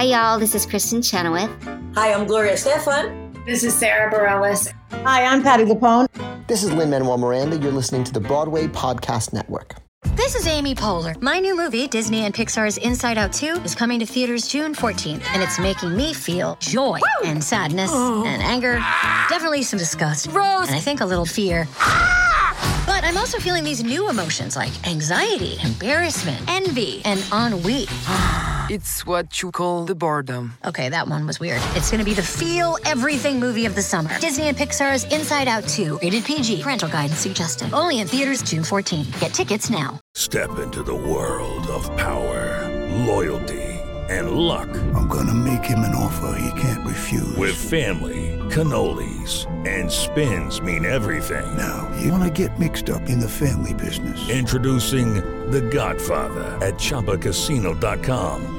Hi, y'all. This is Kristin Chenoweth. Hi, I'm Gloria Estefan. This is Sara Bareilles. Hi, I'm Patti LuPone. This is Lin Manuel Miranda. You're listening to the Broadway Podcast Network. This is Amy Poehler. My new movie, Disney and Pixar's Inside Out 2, is coming to theaters June 14th, and it's making me feel joy Woo! and sadness oh. and anger, definitely some disgust, Rose, and I think a little fear. Ah! But I'm also feeling these new emotions like anxiety, embarrassment, envy, and ennui. Ah. It's what you call the boredom. Okay, that one was weird. It's gonna be the feel everything movie of the summer. Disney and Pixar's Inside Out 2, rated PG, parental guidance suggested. Only in theaters June 14. Get tickets now. Step into the world of power, loyalty, and luck. I'm gonna make him an offer he can't refuse. With family, cannolis, and spins mean everything. Now, you wanna get mixed up in the family business. Introducing The Godfather at Chumbacasino.com.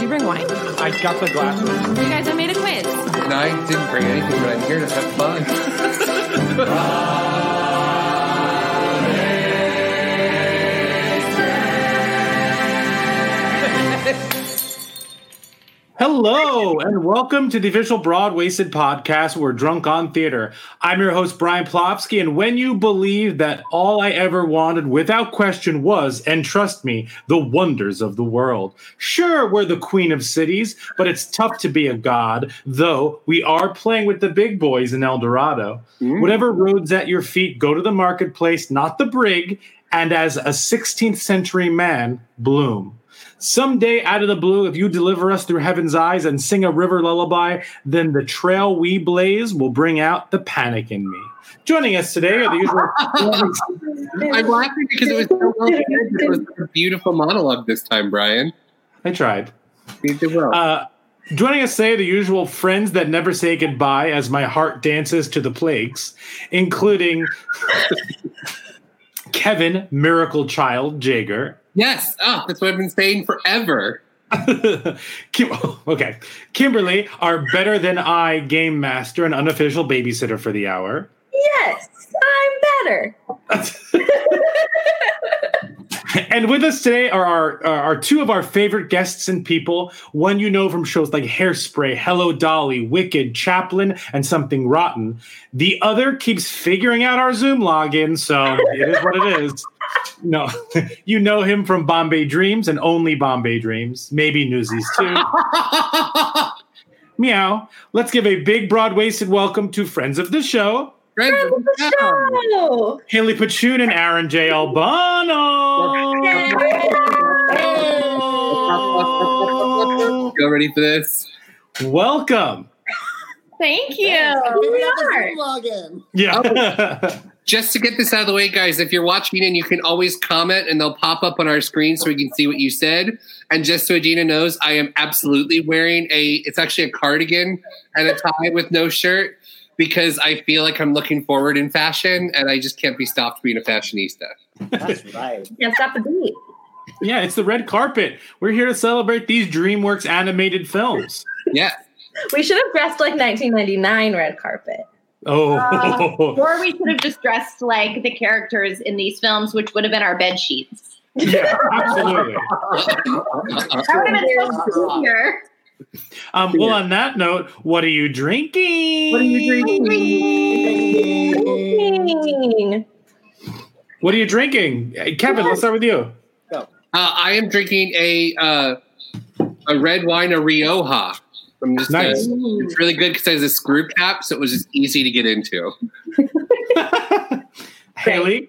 You bring wine? I got the glasses. You guys, I made a quiz. And I didn't bring anything, but I'm here to have fun. Hello, and welcome to the official Broad Wasted podcast. We're drunk on theater. I'm your host, Brian Plofsky, and when you believe that all I ever wanted without question was, and trust me, the wonders of the world. Sure, we're the queen of cities, but it's tough to be a god, though we are playing with the big boys in El Dorado. Mm. Whatever roads at your feet, go to the marketplace, not the brig, and as a 16th century man, bloom. Someday, out of the blue, if you deliver us through heaven's eyes and sing a river lullaby, then the trail we blaze will bring out the panic in me. Joining us today are the usual. I'm laughing because it was so well It was a beautiful monologue this time, Brian. I tried. You did well. Uh, joining us today are the usual friends that never say goodbye as my heart dances to the plagues, including Kevin, Miracle Child Jager. Yes. Oh, that's what I've been saying forever. Kim, okay. Kimberly, our better than I game master and unofficial babysitter for the hour. Yes, I'm better. and with us today are our, uh, are two of our favorite guests and people. One you know from shows like Hairspray, Hello Dolly, Wicked, Chaplin, and Something Rotten. The other keeps figuring out our Zoom login, so it is what it is. No, you know him from Bombay Dreams and only Bombay Dreams, maybe Newsies too. Meow. Let's give a big, broad waisted welcome to friends of the show. Friends, friends of the show. Haley Podschun and Aaron J. Albano. You ready for this? Welcome. Thank you. Yeah. Oh. Just to get this out of the way, guys, if you're watching and you can always comment and they'll pop up on our screen so we can see what you said. And just so Adina knows, I am absolutely wearing a, it's actually a cardigan and a tie with no shirt because I feel like I'm looking forward in fashion and I just can't be stopped being a fashionista. That's right. Can't stop the beat. Yeah, it's the red carpet. We're here to celebrate these DreamWorks animated films. Yeah. We should have dressed like 1999 red carpet. Oh. Uh, or we could have just dressed like the characters in these films, which would have been our bed sheets. Yeah, absolutely. that would have been so easier. Um, well, on that note, what are you drinking? What are you drinking? What are you drinking, Kevin? Let's start with you. Uh, I am drinking a uh, a red wine, a Rioja. I'm just, nice. Uh, it's really good because it has a screw cap, so it was just easy to get into. Haley,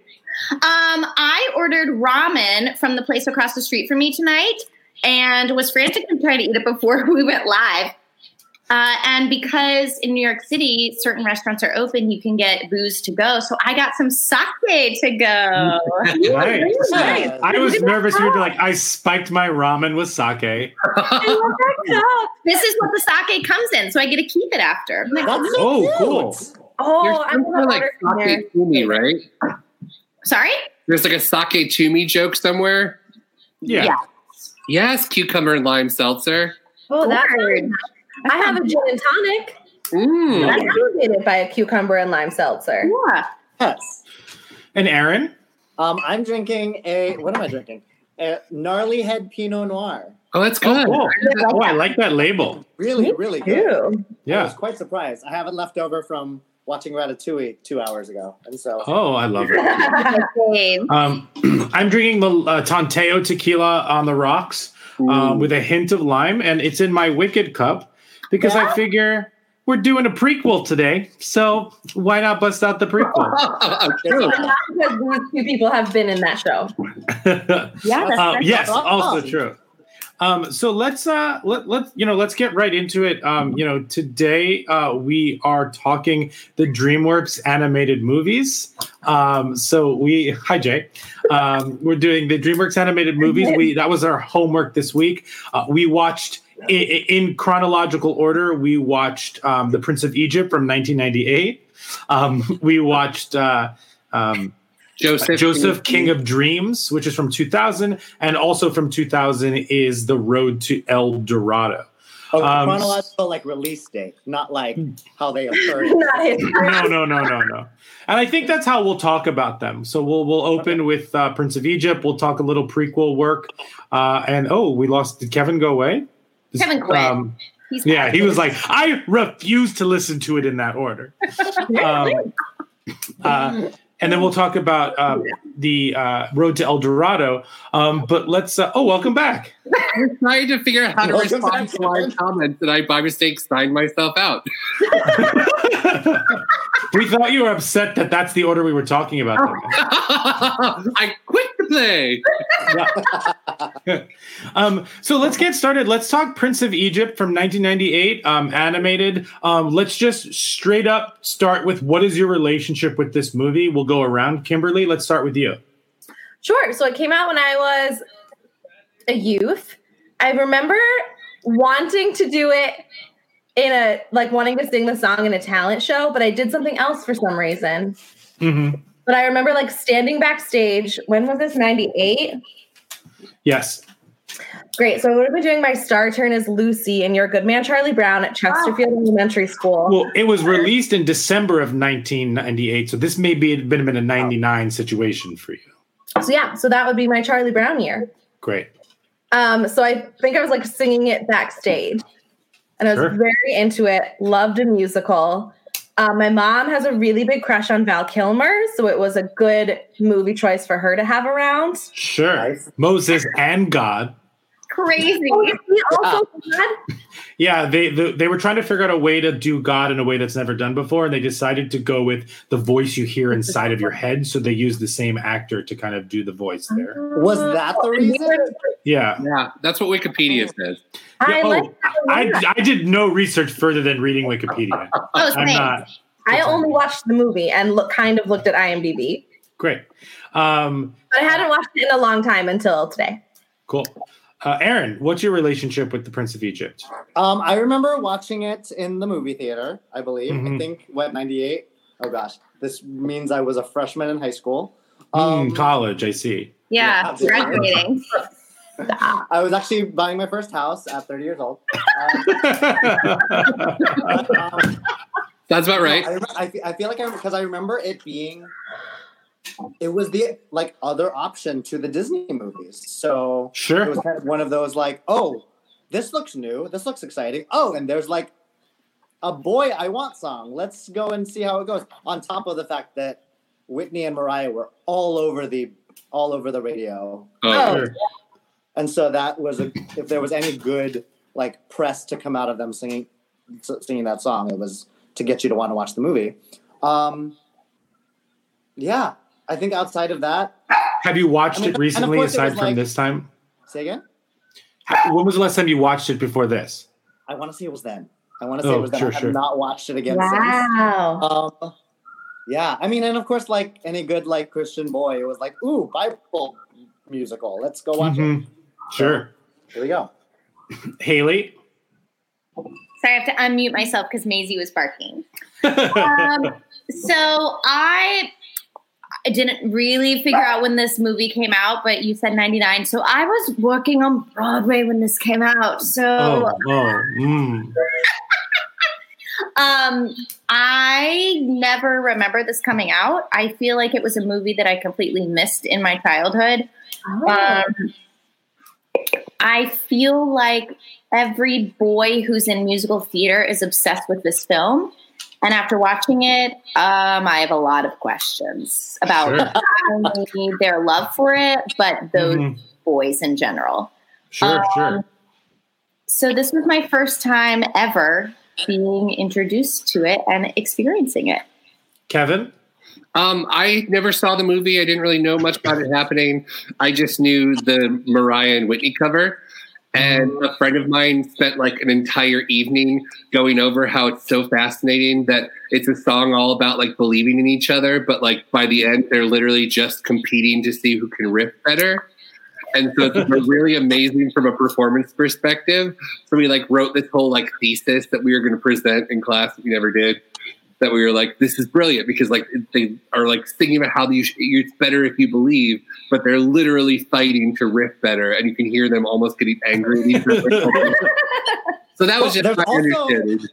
Um, I ordered ramen from the place across the street from me tonight, and was frantically trying to eat it before we went live. Uh, and because in New York City, certain restaurants are open, you can get booze to go. So I got some sake to go. Nice. I was nervous. You were like, I spiked my ramen with sake. this is what the sake comes in, so I get to keep it after. I'm like, Oh, cool. Oh, There's I'm like sake to me, right? Sorry? There's like a sake to me joke somewhere. Yeah. Yeah. Yes, cucumber and lime seltzer. Oh, that's weird. I have a gin and tonic. Mm. That's elevated by a cucumber and lime seltzer. Yeah. Yes. And Aaron? Um, I'm drinking a what am I drinking? A gnarly head Pinot Noir. Oh, that's Oh, good. cool. Oh, I like that label. Really, really good. Yeah. I was quite surprised. I have it left over from watching Ratatouille two hours ago, and so Oh, I love it. Um, I'm drinking the uh, Tanteo tequila on the rocks um, with a hint of lime, and it's in my Wicked cup because I figure we're doing a prequel today, so why not bust out the prequel? Not because these two people have been in that show. Yeah, that's Uh, right. yes, Awesome. also true. Um, so let's uh, let let you know let's get right into it. Um, you know, today uh, we are talking the DreamWorks animated movies. Um, so we hi Jay, um, we're doing the DreamWorks animated movies. We that was our homework this week. Uh, we watched. I- i- In chronological order, we watched um, The Prince of Egypt from 1998. Um, we watched uh, um, Joseph, Joseph King of Dreams, which is from 2000, and also from 2000 is The Road to El Dorado. oh, Um, chronological like release date, not like how they occurred. no, no, no, no, no. And I think that's how we'll talk about them. So we'll we'll open with uh, Prince of Egypt. We'll talk a little prequel work, uh, and oh, we lost. Did Kevin go away? Kevin quit. Um, He's yeah, he was like, I refuse to listen to it in that order. Um, uh, and then we'll talk about um, the uh, Road to El Dorado. Um, but let's. Uh, oh, welcome back. I'm trying to figure out how to Welcome respond back, to my comments, and I by mistake signed myself out. We thought you were upset that that's the order we were talking about. I quit the um, so let's get started. Let's talk Prince of Egypt from 1998, um, animated. Um, let's just straight up start with what is your relationship with this movie? We'll go around. Kimberly, let's start with you. Sure. So it came out when I was a youth. I remember wanting to do it in a like wanting to sing the song in a talent show, but I did something else for some reason. Mm-hmm. But I remember like standing backstage. When was this? 98? Yes. Great. So I would have been doing my star turn as Lucy in Your Good Man Charlie Brown at Chesterfield Elementary School. Well, it was released in December of 1998, so this may be been been a 99 situation for you. So yeah, so that would be my Charlie Brown year. Great. Um, so I think I was like singing it backstage, and I was Sure. very into it. Loved a musical. Um, my mom has a really big crush on Val Kilmer, so it was a good movie choice for her to have around. Sure. Moses and God. Crazy. He Yeah, they, they they were trying to figure out a way to do God in a way that's never done before, and they decided to go with the voice you hear inside of your head. So they used the same actor to kind of do the voice there. Was that the reason? Yeah, yeah, that's what Wikipedia says. I Yeah, like. oh, I, I did no research further than reading Wikipedia. Oh, I'm same. not I only watched the movie and look kind of looked at IMDb, great. Um, but I hadn't watched it in a long time until today. cool. Uh, Aaron, what's your relationship with the Prince of Egypt? Um, I remember watching it in the movie theater. I believe. I Mhm. think what '98. Oh gosh, this means I was a freshman in high school. Mm, college, I see. Yeah, absolutely. graduating. I was actually buying my first house at 30 years old. That's about right. I, I, I feel like I because I remember it being, it was the like other option to the Disney movies. So Sure. it was kind of one of those like, oh, this looks new, this looks exciting. Oh, and there's like a boy I want song. Let's go and see how it goes. On top of the fact that Whitney and Mariah were all over the all over the radio. Oh, sure. And so that was a, if there was any good like press to come out of them singing singing that song, it was to get you to want to watch the movie. Um, yeah, I think outside of that, Have you watched I mean, it recently course it aside from like- this time? say again. How- When was the last time you watched it before this? I want to say it was then. I want to say Oh, it was then. sure, I have sure. not watched it again Wow. since. Um, yeah, I mean, and of course, like any good like Christian boy, it was like, ooh, Bible musical. Let's go watch it. Mhm. Sure. Here we go. Haley? Sorry, I have to unmute myself because Maisie was barking. um, so I I didn't really figure out when this movie came out, but you said 99. So I was working on Broadway when this came out. So Oh, oh, mm. um, I never remember this coming out. I feel like it was a movie that I completely missed in my childhood. Um, I feel like every boy who's in musical theater is obsessed with this film. And after watching it, um, I have a lot of questions about Sure. not only their love for it, but those Mhm. boys in general. Sure, Um, sure. So this was my first time ever being introduced to it and experiencing it. Kevin? Um, I never saw the movie. I didn't really know much about it happening. I just knew the Mariah and Whitney cover. And a friend of mine spent like an entire evening going over how it's so fascinating that it's a song all about like believing in each other, but like by the end, they're literally just competing to see who can riff better. And so it's really amazing from a performance perspective. So we like wrote this whole like thesis that we were going to present in class we never did that we were like, this is brilliant because like they are like thinking about how you sh- it's better if you believe, but they're literally fighting to riff better, and you can hear them almost getting angry at each other. so that was Well, just there's my also- understanding.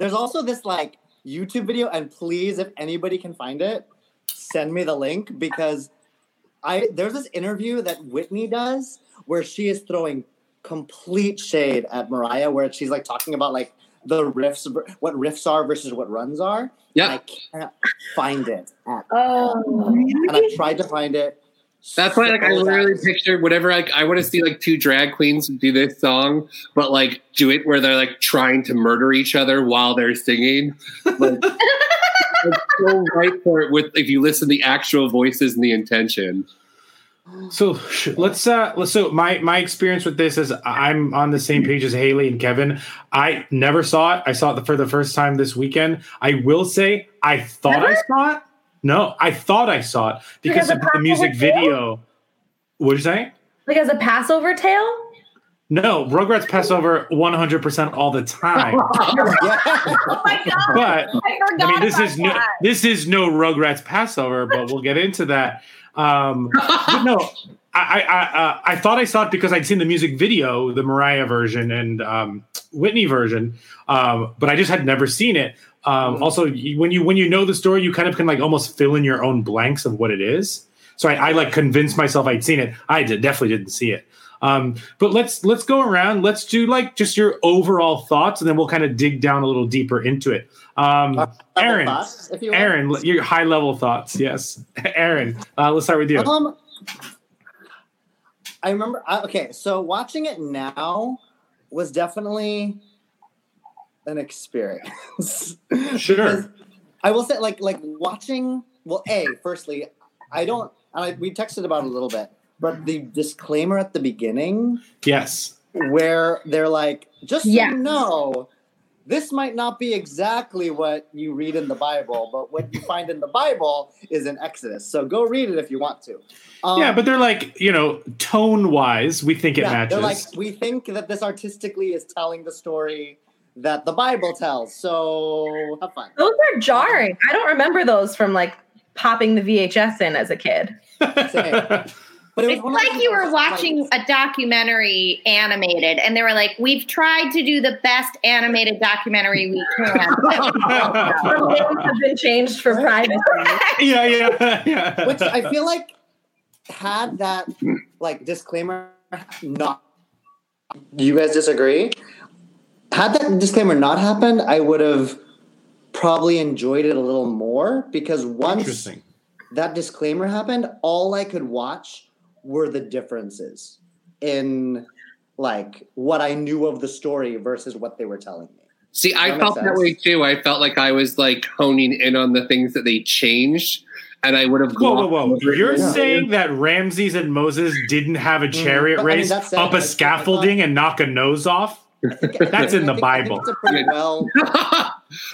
There's also this like YouTube video, and please, if anybody can find it, send me the link because I there's this interview that Whitney does where she is throwing complete shade at Mariah, where she's like talking about like the riffs, what riffs are versus what runs are. Yeah. I can't find it at Oh, and I tried to find it. That's why, like, I literally bad. picture whatever. Like, I want to see like two drag queens do this song, but like do it where they're like trying to murder each other while they're singing. Like, it's so right for it with if you listen to the actual voices and the intention. So let's uh let's so my my experience with this is I'm on the same page as Haley and Kevin. I never saw it. I saw it for the first time this weekend. I will say I thought I saw it. No, I thought I saw it because Because of the music Tale? video. What'd you say? Like as a Passover tale? No, Rugrats Passover 100% all the time. oh my god! But I I mean, this is no that. this is no Rugrats Passover, but we'll get into that. Um, but no, I I, I, uh, I thought I saw it because I'd seen the music video, the Mariah version and um, Whitney version, um, but I just had never seen it. Um, also, when you when you know the story, you kind of can like almost fill in your own blanks of what it is. So I, I like convinced myself I'd seen it. I did, definitely didn't see it. Um, but let's let's go around. Let's do like just your overall thoughts, and then we'll kind of dig down a little deeper into it. Um, Aaron, thoughts, if you want. Aaron, your high level thoughts. Yes, Aaron. Uh, let's start with you. Um, I remember. I, okay, so watching it now was definitely an experience. Sure. I will say, like, like watching. Well, a firstly, I don't. And I, we texted about it a little bit, but the disclaimer at the beginning, Yes. where they're like, just so Yes. you know, this might not be exactly what you read in the Bible, but what you find in the Bible is in Exodus. So go read it if you want to. Um, yeah, but they're like you know tone wise, we think it yeah, matches. they're like, we think that this artistically is telling the story that the Bible tells. So have fun. Those are jarring. I don't remember those from like popping the VHS in as a kid. Same. But it was It's one like those you were it's like- watching a documentary animated, and they were like, "We've tried to do the best animated documentary we can." Some names have been changed for privacy. yeah, yeah, yeah. which I feel like had that like disclaimer not. You guys disagree? Had that disclaimer not happened, I would have probably enjoyed it a little more because once that disclaimer happened, all I could watch were the differences in like what I knew of the story versus what they were telling me. See, I That felt that way too. I felt like I was like honing in on the things that they changed. and I would have. Whoa, whoa, whoa! glossed over it. You're Yeah. saying that Ramses and Moses didn't have a mm, chariot But, I mean, race up a scaffolding and knock a nose off? That's in the Bible. It's pretty well.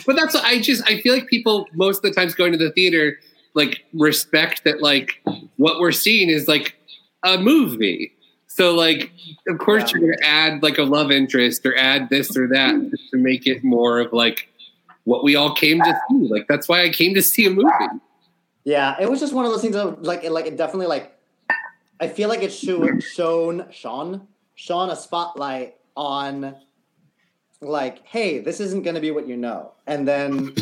but that's what I just I feel like people most of the times going to the theater like respect that like what we're seeing is like a movie. So like of course you're gonna add like a love interest or add this or that just to make it more of like what we all came to see. Like that's why I came to see a movie. Yeah, it was just one of those things that like it like it definitely like I feel like it should shown Sean shone a spotlight on like, hey, this isn't gonna be what you know. And then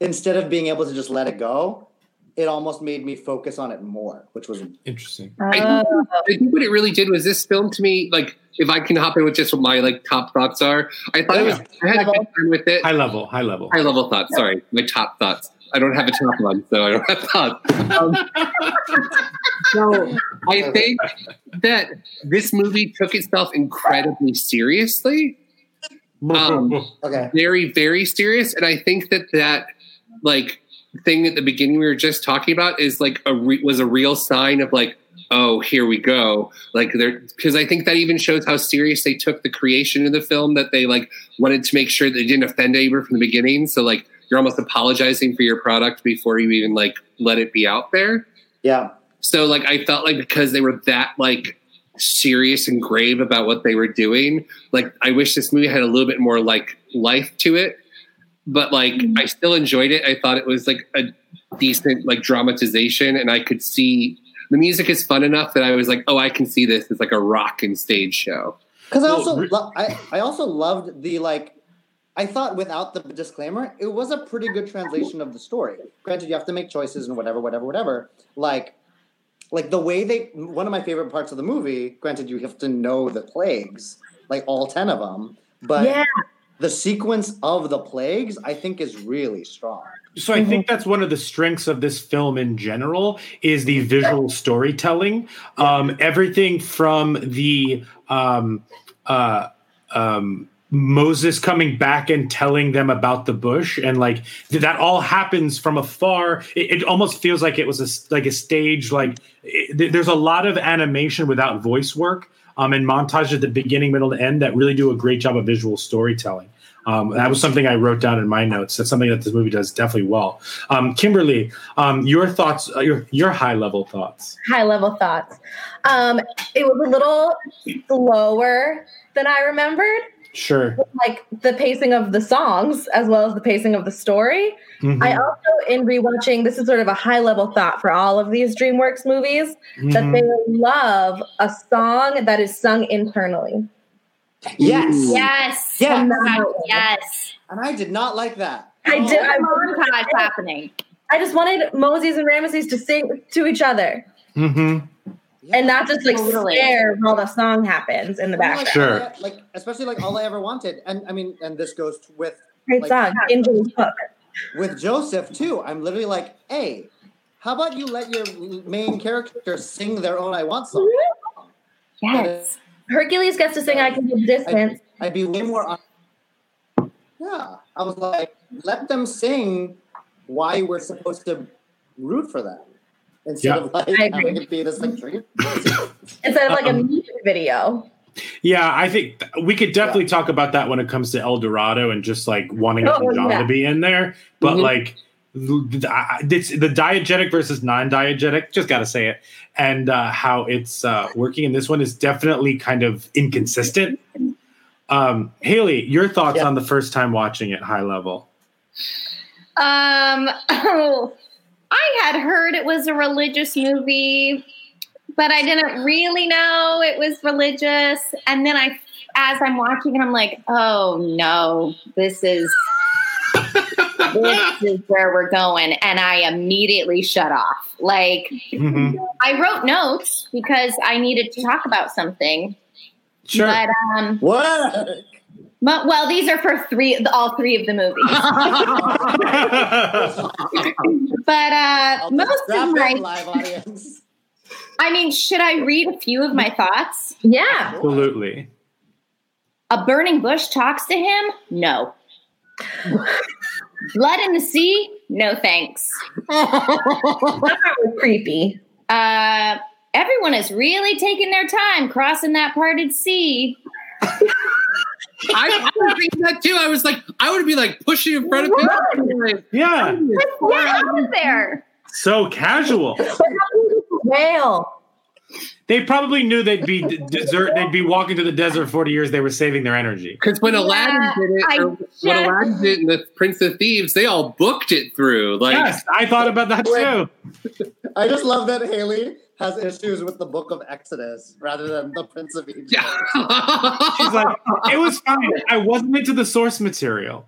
instead of being able to just let it go, it almost made me focus on it more, which was interesting. I, think, I think what it really did was this film to me, like if I can hop in with just what my like top thoughts are, I thought it was I had a good time with it. High level, high level. High level thoughts. Sorry, my top thoughts. I don't have a top one, so I don't have thoughts. Um, so I think that this movie took itself incredibly seriously. Um, okay. Very, very serious, and I think that that like thing at the beginning we were just talking about is like a re- was a real sign of like oh here we go like there because i think that even shows how serious they took the creation of the film that they like wanted to make sure they didn't offend anyone from the beginning so like you're almost apologizing for your product before you even like let it be out there Yeah. so like I felt like because they were that like serious and grave about what they were doing, like I wish this movie had a little bit more like life to it. But like mm-hmm. I still enjoyed it. I thought it was like a decent like dramatization and I could see the music is fun enough that I was like, oh, I can see this as like a rock and stage show. Because I also lo- I, I also loved the like I thought without the disclaimer, it was a pretty good translation of the story. Granted, you have to make choices and whatever, whatever, whatever. Like like the way they one of my favorite parts of the movie, granted you have to know the plagues, like all 10 of them, but Yeah. The sequence of the plagues I think is really strong. So I think that's one of the strengths of this film in general is the visual storytelling. Um, everything from the um, uh, um, Moses coming back and telling them about the bush, and like that all happens from afar. It, it almost feels like it was a like a stage. Like it, there's a lot of animation without voice work. Um, and montage at the beginning, middle, and end that really do a great job of visual storytelling. Um, that was something I wrote down in my notes. That's something that this movie does definitely well. Um, Kimberly, um, your thoughts, uh, your your high level thoughts. high level thoughts. Um, it was a little slower than I remembered, Sure. like the pacing of the songs as well as the pacing of the story. Mhm. I also, in rewatching, this is sort of a high level thought for all of these DreamWorks movies that Mhm. they love a song that is sung internally. Yes. Yes. Yes. Yes. And I did not like that. I did. I, Montage happening. I just wanted Moses and Ramesses to sing to each other Mm-hmm. And not just like Totally. stare while the song happens in the Like, background. Sure. I- like especially like all I ever wanted, and I mean, and this goes with Great like, song, Angel's Hook. with Joseph too. I'm literally like, hey, how about you let your main character sing their own "I Want" song? Mm-hmm. Yes. Hercules gets to sing "I Can Feel the Distance." I'd be way more. On- yeah, I was like, let them sing why we're supposed to root for them instead Yeah. of like I agree. having it be this like dream. instead of like a Um, music video. Yeah, I think th- we could definitely talk about that when it comes to El Dorado and just like wanting Oh, John yeah. to be in there. But Mhm. like the, the, it's the diegetic versus non-diegetic, just got to say it, and uh, how it's uh, working in this one is definitely kind of inconsistent. Um, Haley, your thoughts Yeah. on the first time watching it, high level? Um, oh, I had heard it was a religious movie, but I didn't really know it was religious. And then I, as I'm watching it, I'm like, oh no, this is this is where we're going, and I immediately shut off. Like Mhm. I wrote notes because I needed to talk about something, Sure. but um, What? But, well, these are for three, all three of the movies. but uh, most of my, in live audience. I mean, should I read a few of my thoughts? Yeah. Absolutely. A burning bush talks to him? No. Blood in the sea? No thanks. That part was creepy. Uh, everyone is really taking their time crossing that parted sea. I, I was thinking that too. I was like, I would be like pushing in front of him. Like, Yeah. Get out of there. So casual. Whale. They probably knew they'd be desert. They'd be walking to the desert 40 years. They were saving their energy. Because when Aladdin did it, I or when Aladdin did it in the Prince of Thieves, they all booked it through. Like, Yes, I thought about that too. I just love that Haley has issues with the Book of Exodus rather than the Prince of Egypt. She's like, it was fine. I wasn't into the source material.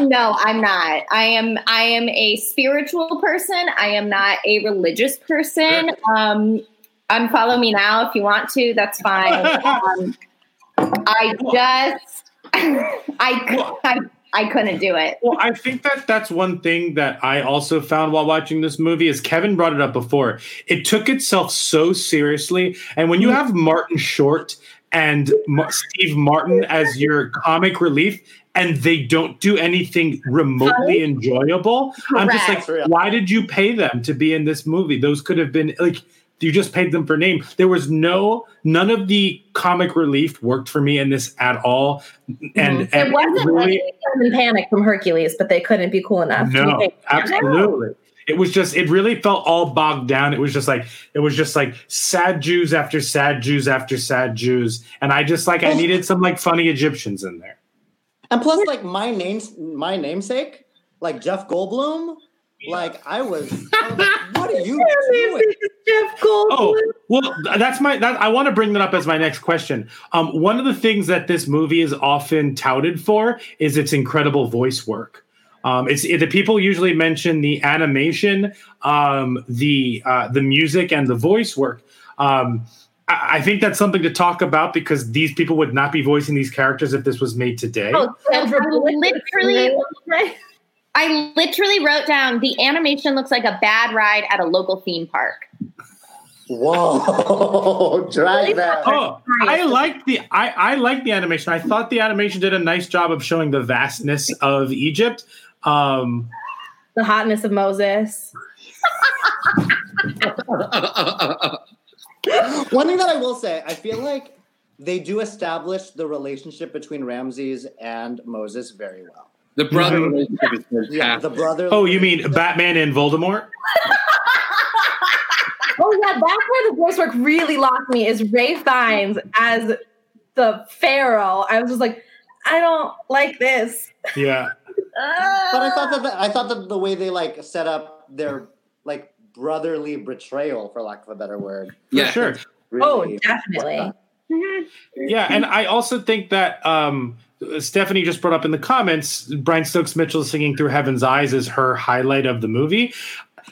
No, I'm not. I am I am a spiritual person. I am not a religious person. Um unfollow me now if you want to. That's fine. Um, I just I, I I couldn't do it. Well, I think that that's one thing that I also found while watching this movie is Kevin brought it up before. It took itself so seriously, and when you mm-hmm. have Martin Short and Steve Martin as your comic relief, and they don't do anything remotely enjoyable, I'm just like, why did you pay them to be in this movie? Those could have been like. You just paid them for name. There was no, none of the comic relief worked for me in this at all. And, mm-hmm. It and wasn't really- like Panic from Hercules, but they couldn't be cool enough. no, make- absolutely. It was just, it really felt all bogged down. It was just like, it was just like sad Jews after sad Jews after sad Jews. And I just like, I needed some like funny Egyptians in there. And plus, like my name's my namesake, like Jeff Goldblum. Like I was, I was like, what are you doing? Jeff Goldblum. Oh, well, that's my, that, I want to bring that up as my next question. Um, one of the things that this movie is often touted for is its incredible voice work. Um, it's it, the people usually mention the animation, um, the uh, the music, and the voice work. Um, I, I think that's something to talk about because these people would not be voicing these characters if this was made today. Oh, Sandra Bullock. literally I literally wrote down the animation looks like a bad ride at a local theme park. Whoa, drag that. Oh, I like the I, I like the animation. I thought the animation did a nice job of showing the vastness of Egypt. Um, the hotness of Moses. One thing that I will say, I feel like they do establish the relationship between Ramses and Moses very well. The brother relationship is fantastic. Yeah, the brother. oh, you mean Batman and Voldemort? Oh yeah, that's where the voice work really locked me. Is Ralph Fiennes as the Pharaoh? I was just like, I don't like this. Yeah. But I thought that the, I thought that the way they like set up their like brotherly betrayal, for lack of a better word. For Yeah. sure. Oh, really- definitely. Yeah, and I also think that um, Stephanie just brought up in the comments, Brian Stokes Mitchell singing through Heaven's Eyes is her highlight of the movie.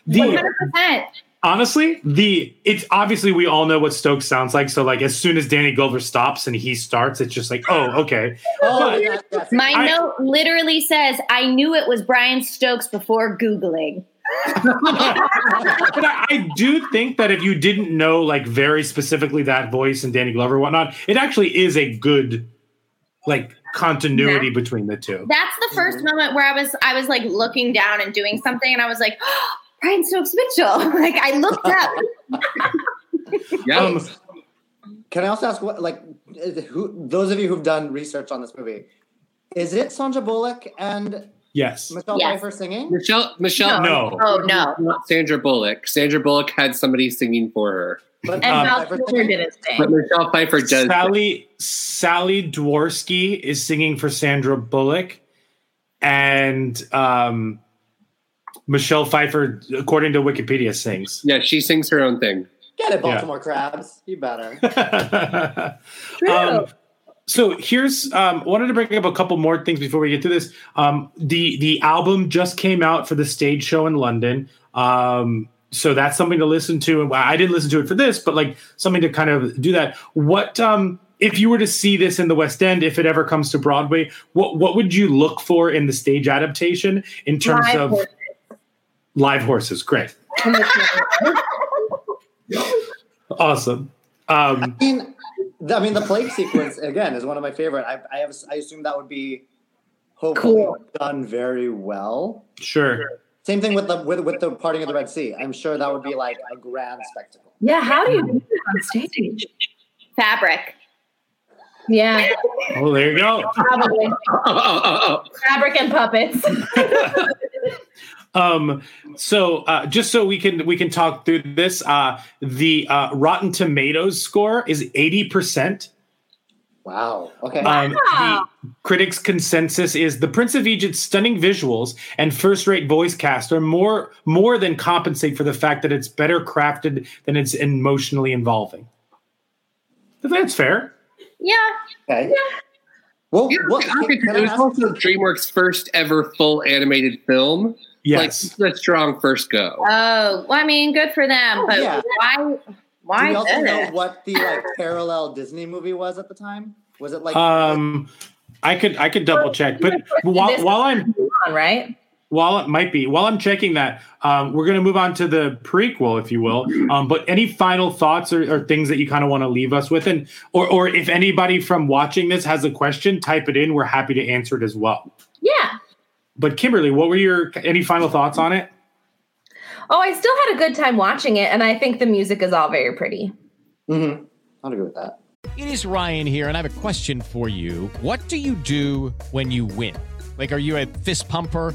The 100%. honestly, the it's obviously we all know what Stokes sounds like. So like as soon as Danny Glover stops and he starts, it's just like, oh, okay. Oh, But- yeah, yes. My I- note literally says, I knew it was Brian Stokes before Googling. but I, I do think that if you didn't know like very specifically that voice and Danny Glover and whatnot, it actually is a good like continuity between the two. That's the 1st moment where I was I was like looking down and doing something and I was like, oh, Brian Stokes Mitchell. like I looked up. Yeah. Um, Can I also ask what like who those of you who've done research on this movie? Is it Sandra Bullock and yes. Michelle Yes. Pfeiffer singing? Michelle Michelle No. Oh no. not Sandra Bullock. Sandra Bullock had somebody singing for her. But And Um, Val Pfeiffer Kilmer singing? didn't But sing. Michelle Pfeiffer does Sally Sally Dworsky is singing for Sandra Bullock, and um, Michelle Pfeiffer, according to Wikipedia, sings. Yeah, she sings her own thing. Get it, Baltimore Crabs. You better. um, so here's um, wanted to bring up a couple more things before we get to this. Um, the the album just came out for the stage show in London. Um, so that's something to listen to. And I didn't listen to it for this, but like something to kind of do that. What um, if you were to see this in the West End, if it ever comes to Broadway, what what would you look for in the stage adaptation in terms Live of horses. live horses? Great, awesome. Um, I mean, the, I mean, the plague sequence again is one of my favorite. I, I have, I assume that would be hopefully Cool. done very well. Sure. Same thing with the with, with the parting of the Red Sea. I'm sure that would be like a grand spectacle. Yeah, how do you do that on stage? Fabric. Yeah, Oh, there you go. probably. Fabric and puppets. Um, so uh, just so we can we can talk through this, uh, the uh, Rotten Tomatoes score is eighty percent. Wow. Okay. Um, the critics' consensus is the Prince of Egypt's stunning visuals and first-rate voice cast are more more than compensate for the fact that it's better crafted than it's emotionally involving. I think That's fair. Yeah. Okay. Well, Yeah, what- I can it was ask- also DreamWorks' first ever full animated film. Yes. Like, a strong first go. Oh, well, I mean, good for them, but yeah. why? Do we also this? know what the like parallel Disney movie was at the time? Was it like Um, I could I could double check, but while while I'm on, right? while it might be while i'm checking that um, we're going to move on to the prequel if you will um, but any final thoughts or, or things that you kind of want to leave us with and or, or if anybody from watching this has a question type it in we're happy to answer it as well Yeah. but kimberly what were your any final thoughts on it Oh, I still had a good time watching it, and I think the music is all very pretty. Mm-hmm. I'd agree with that. It is Ryan here, and I have a question for you. What do you do when you win? Like, are you a fist pumper?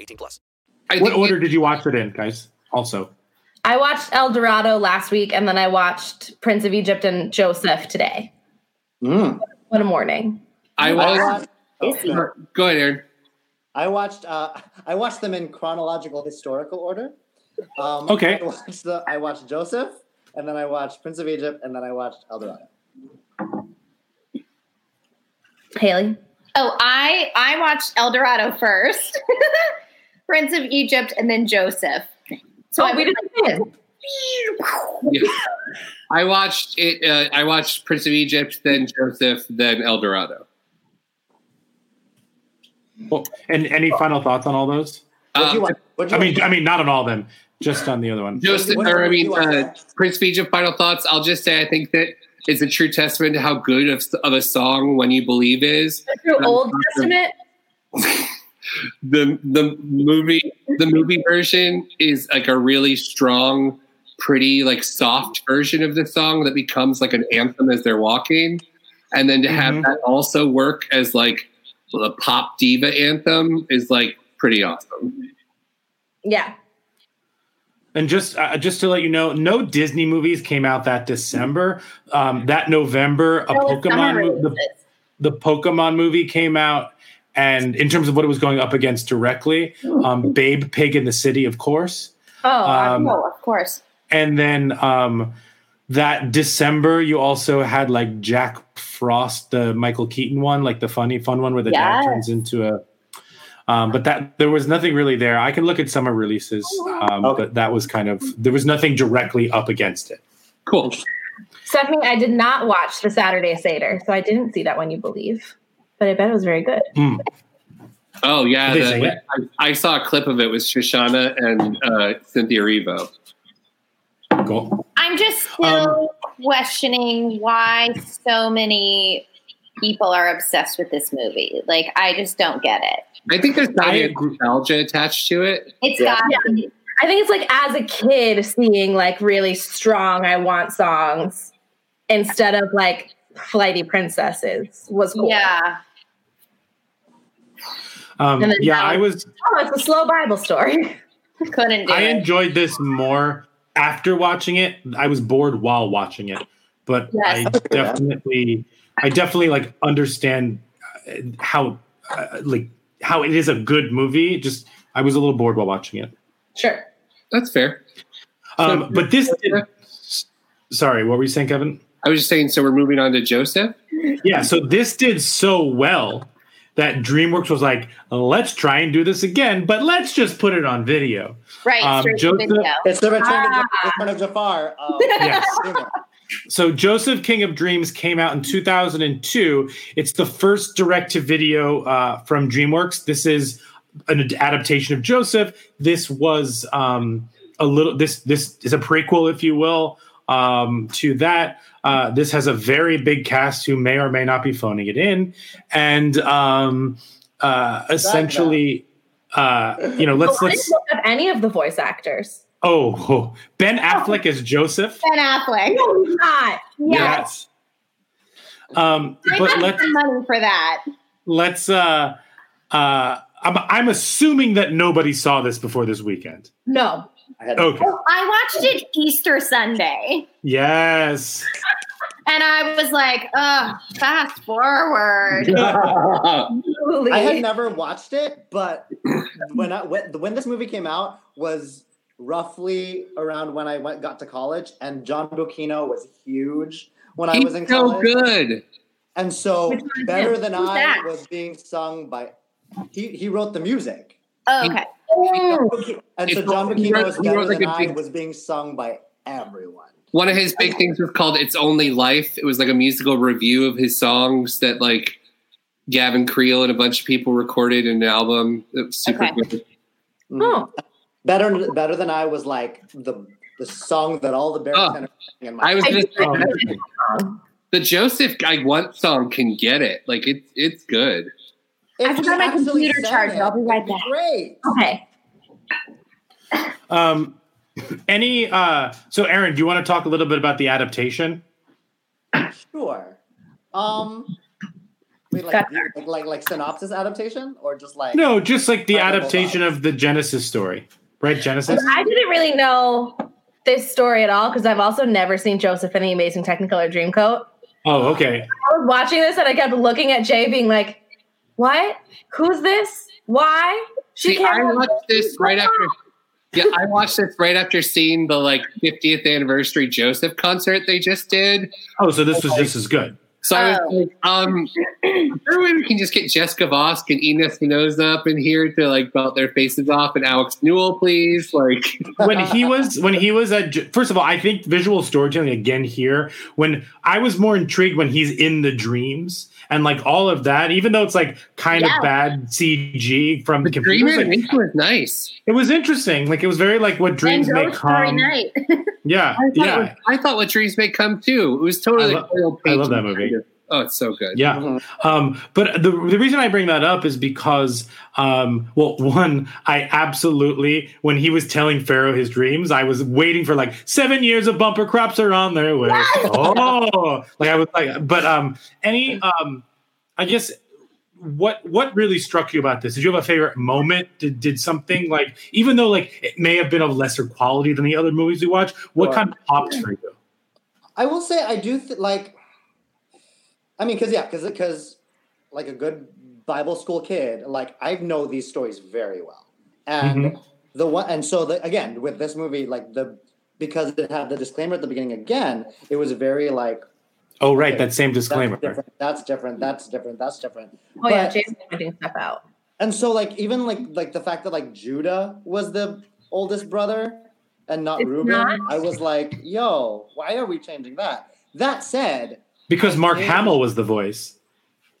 18 plus. what order did you watch it in guys also I watched El Dorado last week, and then I watched Prince of Egypt and Joseph today. Mm. What a morning! I watched. Go ahead, Aaron. I watched. Uh, I watched them in chronological historical order. Um, Okay. I watched the. I watched Joseph, and then I watched Prince of Egypt, and then I watched El Dorado. Haley. Oh, I I watched El Dorado first, Prince of Egypt, and then Joseph. So Oh, I we was didn't Yeah. I watched it. Uh, I watched Prince of Egypt, then Joseph, then El Dorado. well, and any final thoughts on all those Um, watch? What'd you i mean watch? i mean not on all of them just on the other one Joseph, or I mean, do you want uh, Prince of Egypt. Final thoughts. I'll just say I think that it's a true testament to how good of, of a song "When You Believe" is. Through Um, Old Testament. the the movie the movie version is like a really strong, pretty like soft version of the song that becomes like an anthem as they're walking, and then to have Mhm. that also work as like a pop diva anthem is like pretty awesome. Yeah. And just uh, just to let you know, no Disney movies came out that December. Um, that November, a No, Pokemon summer mo- the, the Pokemon movie came out, and in terms of what it was going up against directly, um, Babe Pig in the City, of course, Oh, Um, oh, of course. and then um, that December you also had like Jack Frost, the Michael Keaton one, like the funny fun one where the dad turns into a. Um, but that there was nothing really there. I can look at summer releases, um, Okay. but that was kind of there was nothing directly up against it. Cool. Stephanie, I did not watch the Saturday Seder, so I didn't see that one. you believe. But I bet it was very good. Hmm. Oh yeah, the- sing? I, I saw a clip of it with Shoshana and uh, Cynthia Erivo. Cool. I'm just still questioning why so many people are obsessed with this movie. Like, I just don't get it. I think there's I probably a nostalgia attached to it. It's Yeah. got to be. I think it's like as a kid seeing like really strong I want songs instead of like flighty princesses was cool. Yeah. Um, yeah, now- I was Oh, it's a slow Bible story. Couldn't do I it. enjoyed this more after watching it, I was bored while watching it, but Yes. I definitely, I definitely like understand uh, how, uh, like how it is a good movie. Just I was a little bored while watching it. Sure. That's fair. Um, but this, did, sorry, what were you saying, Kevin? I was just saying. So we're moving on to Joseph. Yeah, so this did so well that DreamWorks was like, let's try and do this again, but let's just put it on video. Right, Um, Joseph- video. It's the return, Ah. of, return of Jafar. Uh, Yes. So Joseph King of Dreams came out in 2002. It's the first direct to video uh, from DreamWorks. This is an adaptation of Joseph. This was um, a little. This this is a prequel, if you will, um, to that. Uh, this has a very big cast who may or may not be phoning it in, and um, uh, essentially, uh, you know, let's Oh, let's. didn't look up any of the voice actors. Oh, oh, Ben Affleck is Joseph. Ben Affleck. No, he's not. Yes. Um, I but got let's some money for that. let's uh uh I'm, I'm assuming that nobody saw this before this weekend No. Okay I watched it Easter Sunday, yes and I was like, "Ugh, fast forward." I had never watched it, but when I when, when this movie came out was roughly around when I went got to college, and John Bucchino was huge when I was in college. so good. And so, Which one is better him? than Who's I that? was being sung by. He he wrote the music, Oh, okay. And so John he Bucchino was better wrote, like, than a I big- was being sung by everyone. One of his big things was called "It's Only Life." It was like a musical review of his songs that like Gavin Creel and a bunch of people recorded in an album. It was super Okay. good. Mhm. Better better than I was like the the song that all the baritone Oh, in my I was I gonna did say like that- the Joseph I Want song can get it. Like it's it's good. If I forgot my computer sang charger. it, I'll be right back. Great. Okay. Um any uh so aaron do you want to talk a little bit about the adaptation Sure. Um, wait, like, like like like synopsis adaptation or just like no just like the adaptation of the genesis story right genesis I didn't really know this story at all because I've also never seen Joseph in the Amazing Technicolor Dreamcoat. oh okay I was watching this and I kept looking at Jay, being like, "What? Who's this? Why?" See, I watched this right after. Yeah, I watched this right after seeing the like 50th anniversary Joseph concert they just did. oh so this was just as good So I was like, um, is there a way we can just get Jessica Vosk and Eden Espinosa up in here to like belt their faces off and Alex Newell, please? Like, when he was when he was at first of all i think visual storytelling again here when i was more intrigued when he's in the dreams and like all of that even though it's like kind Yeah. of bad cg from the the computer dream it was, like- animation was nice. it was interesting like it was very like what dreams and may come Night. yeah I yeah was- I thought what dreams may come too. It was totally I lo- I love that movie. kind of- Oh, it's so good. Yeah. Mm-hmm. Um, but the, the reason I bring that up is because, um, well, one, I absolutely, when he was telling Pharaoh his dreams, I was waiting for like seven years of bumper crops are on their way. Oh, like I was like, but um, any, um, I guess, what what really struck you about this? Did you have a favorite moment? Did did something like, even though like it may have been of lesser quality than the other movies we watch, what Sure. kind of popped for you? I will say I do th- like. I mean, because yeah, because because like a good Bible school kid, like I know these stories very well, and Mhm. the one and so the, again with this movie, like the because it had the disclaimer at the beginning again, it was very like Oh, right, okay, that same disclaimer. That's different. That's different. That's different. That's different. Oh yeah, But- Jay's pointing stuff out. And so like even like like the fact that like Judah was the oldest brother and not It's Reuben, not. I was like, yo, why are we changing that? That said, Because Mark Yeah. Hamill was the voice.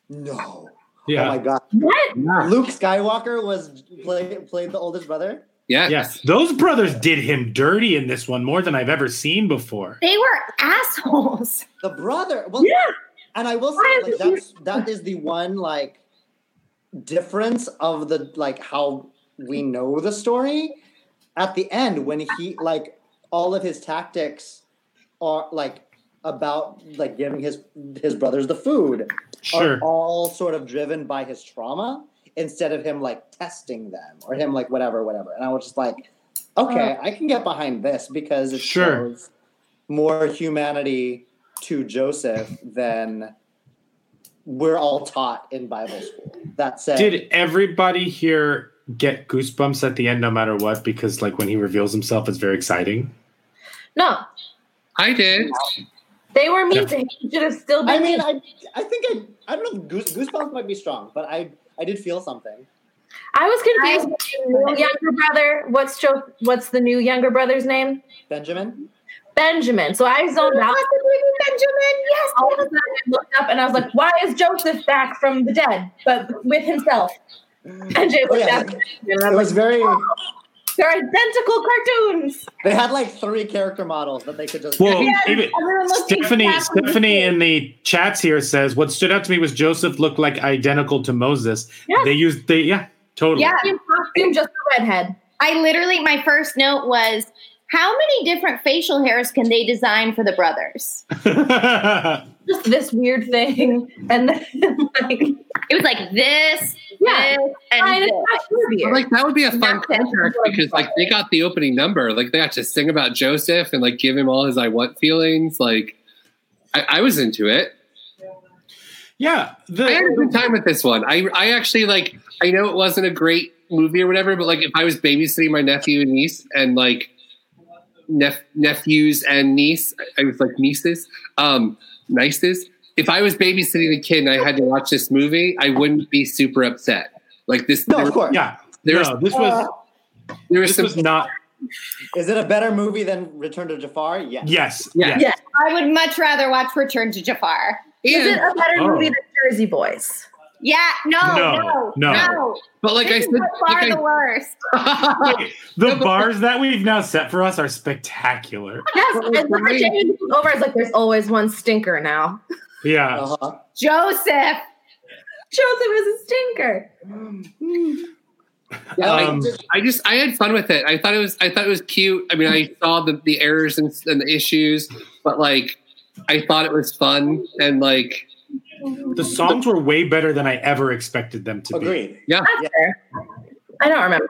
no. Yeah. Oh my god. What? Luke Skywalker was played played the oldest brother. Yes. Yes, those brothers did him dirty in this one more than I've ever seen before. They were assholes. The brother. Well, Yeah. and I will say like that's that is the one like difference of the like how we know the story at the end when he like all of his tactics are like about like giving his his brothers the food Sure. are all sort of driven by his trauma instead of him like testing them or him like whatever whatever and i was just like okay, uh. I can get behind this because it Sure. shows more humanity to Joseph than we're all taught in Bible school. That said, Did everybody here get goosebumps at the end, no matter what? Because like when he reveals himself, it's very exciting. No, I did. They were mean to him. He should have still been. I mean, mean. I I think I I don't know. Goose, goosebumps might be strong, but I I did feel something. I was confused. with the new younger brother. What's Joe? What's the new younger brother's name? Benjamin. Benjamin. So I zoned out. Benjamin, yes. All of a sudden, I looked up and I was like, "Why is Joseph back from the dead, but with himself?" And Jay Oh, looked yeah. up. And It was was very. like, "They're identical cartoons." They had like three character models that they could just. Well, Yes, even Stephanie, Stephanie in the chats here says what stood out to me was Joseph looked like identical to Moses. Yes. They used they yeah totally. Yeah. Same costume, just a redhead. I literally, my first note was, how many different facial hairs can they design for the brothers? Just this weird thing, and then like, It was like this, Yeah. this, and this. it's not your But, beard. like that would be a fun Nothing. contract because like they got the opening number, like they got to sing about Joseph and like give him all his I want feelings. Like I, I was into it. yeah. The, I had a good time with this one. I I actually like. I know it wasn't a great movie or whatever, but like if I was babysitting my nephew and niece and like nep- nephews and niece, I was like nieces, um, nieces. If I was babysitting a kid and I had to watch this movie, I wouldn't be super upset. Like this, No, there, of course. yeah. there no, was this was uh, there was this some was not. Is it a better movie than Return to Jafar? Yes. Yes. Yeah. yes. Yeah. I would much rather watch Return to Jafar. Is it a better Oh. movie than Jersey Boys? Yeah, no, No, no, no. no. But like this I is said, by far like the worst. I, The bars that we've now set for us are spectacular. Yes, But, like, and when for me- Jamie looked over, I was like, "There's always one stinker now." Yeah. Uh-huh. Joseph. Joseph is a stinker. Yeah, I, Um, just, I just I had fun with it. I thought it was I thought it was cute. I mean, I saw the the errors and, and the issues, but like I thought it was fun and like The songs were way better than I ever expected them to be. Agreed. yeah. That's fair. I don't remember.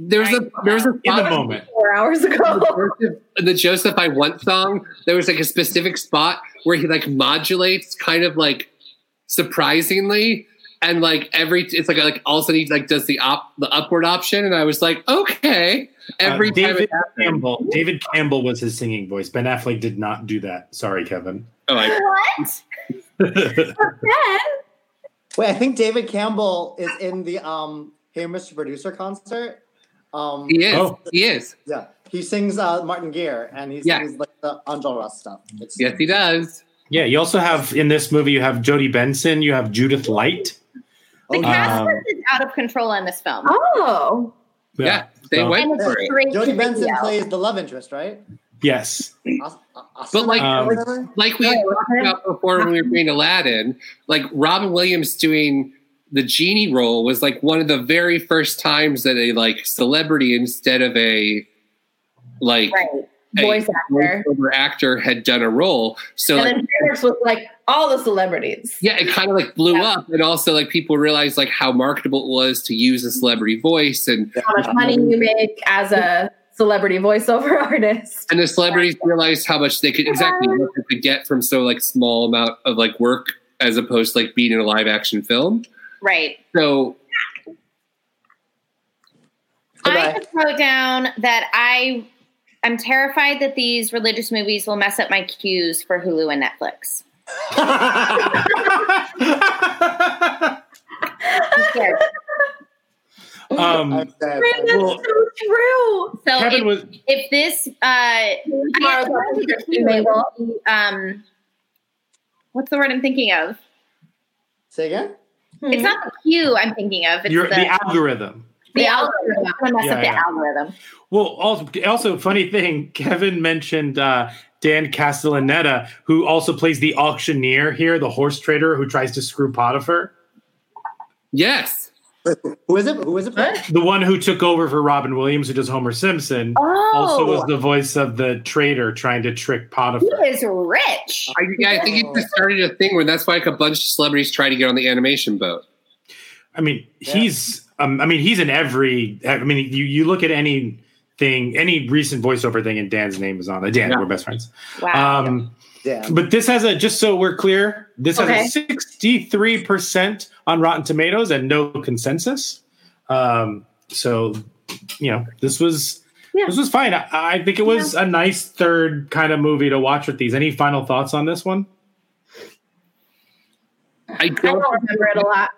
There was a there was a In the moment. Four hours ago. Joseph- the Joseph I Want song. There was like a specific spot where he like modulates kind of like surprisingly. And like every, it's like like all of a sudden he like does the op the upward option, and I was like, okay. Every Uh, David it happened. Campbell. David Campbell was his singing voice. Ben Affleck did not do that. Sorry, Kevin. Oh, I, What? Then Wait, I think David Campbell is in the um Hey Mr. Producer concert. Um he is. Oh. He is. yeah. He sings uh, Martin Guerre and he Yeah. sings like the Angel Rust stuff. It's, Yes, he does. yeah, you also have in this movie you have Jodi Benson, you have Judith Light. The Oh, cast Um, is out of control in this film. oh, Yeah, they so- went And for it's it. straight Jodi Benson video. plays the love interest, right? Yes. As- As- But like, Um, like we had talked about before when we were doing Aladdin, like Robin Williams doing the genie role was like one of the very first times that a like celebrity instead of a like Right. a voice actor. voiceover actor had done a role. So and like, then Paris was like all the celebrities. yeah, it kind of like blew up, and also like people realized like how marketable it was to use a celebrity voice, and How much money you make as a celebrity voiceover artist. and the celebrities realized how much they could exactly what they could get from so like small amount of like work as opposed to like being in a live action film. Right. So I just wrote down that I I'm terrified that these religious movies will mess up my cues for Hulu and Netflix. I'm scared. Um, I'm sad. Man, that's Well- so true. So Kevin if, was if this uh I Tomorrow's guess episode, the you may well- um what's the word I'm thinking of? Say again? It's not the cue I'm thinking of. It's your, the, the algorithm. the algorithm. I'm mess Yeah, up the yeah. algorithm. Well, also, also funny thing, Kevin mentioned uh, Dan Castellaneta, who also plays the auctioneer here, the horse trader who tries to screw Potiphar. yes, Who is it? Who is it? playing? The one who took over for Robin Williams, who does Homer Simpson, Oh, also was the voice of the traitor trying to trick Potiphar. he Potiphar. is rich. I, yeah, I think it just started a thing where that's why like a bunch of celebrities try to get on the animation boat. I mean, he's, um, I mean, he's in every. I mean, you you look at any thing, any recent voiceover thing, and Dan's name is on it. Dan, we're best friends. Wow. Um, Dan. but this has a just so we're clear, this Okay. has a sixty-three percent on Rotten Tomatoes and no consensus. Um, so you know, this was this was fine. I, I think it was a nice third kind of movie to watch with these. Any final thoughts on this one? I I don't, don't remember it a lot.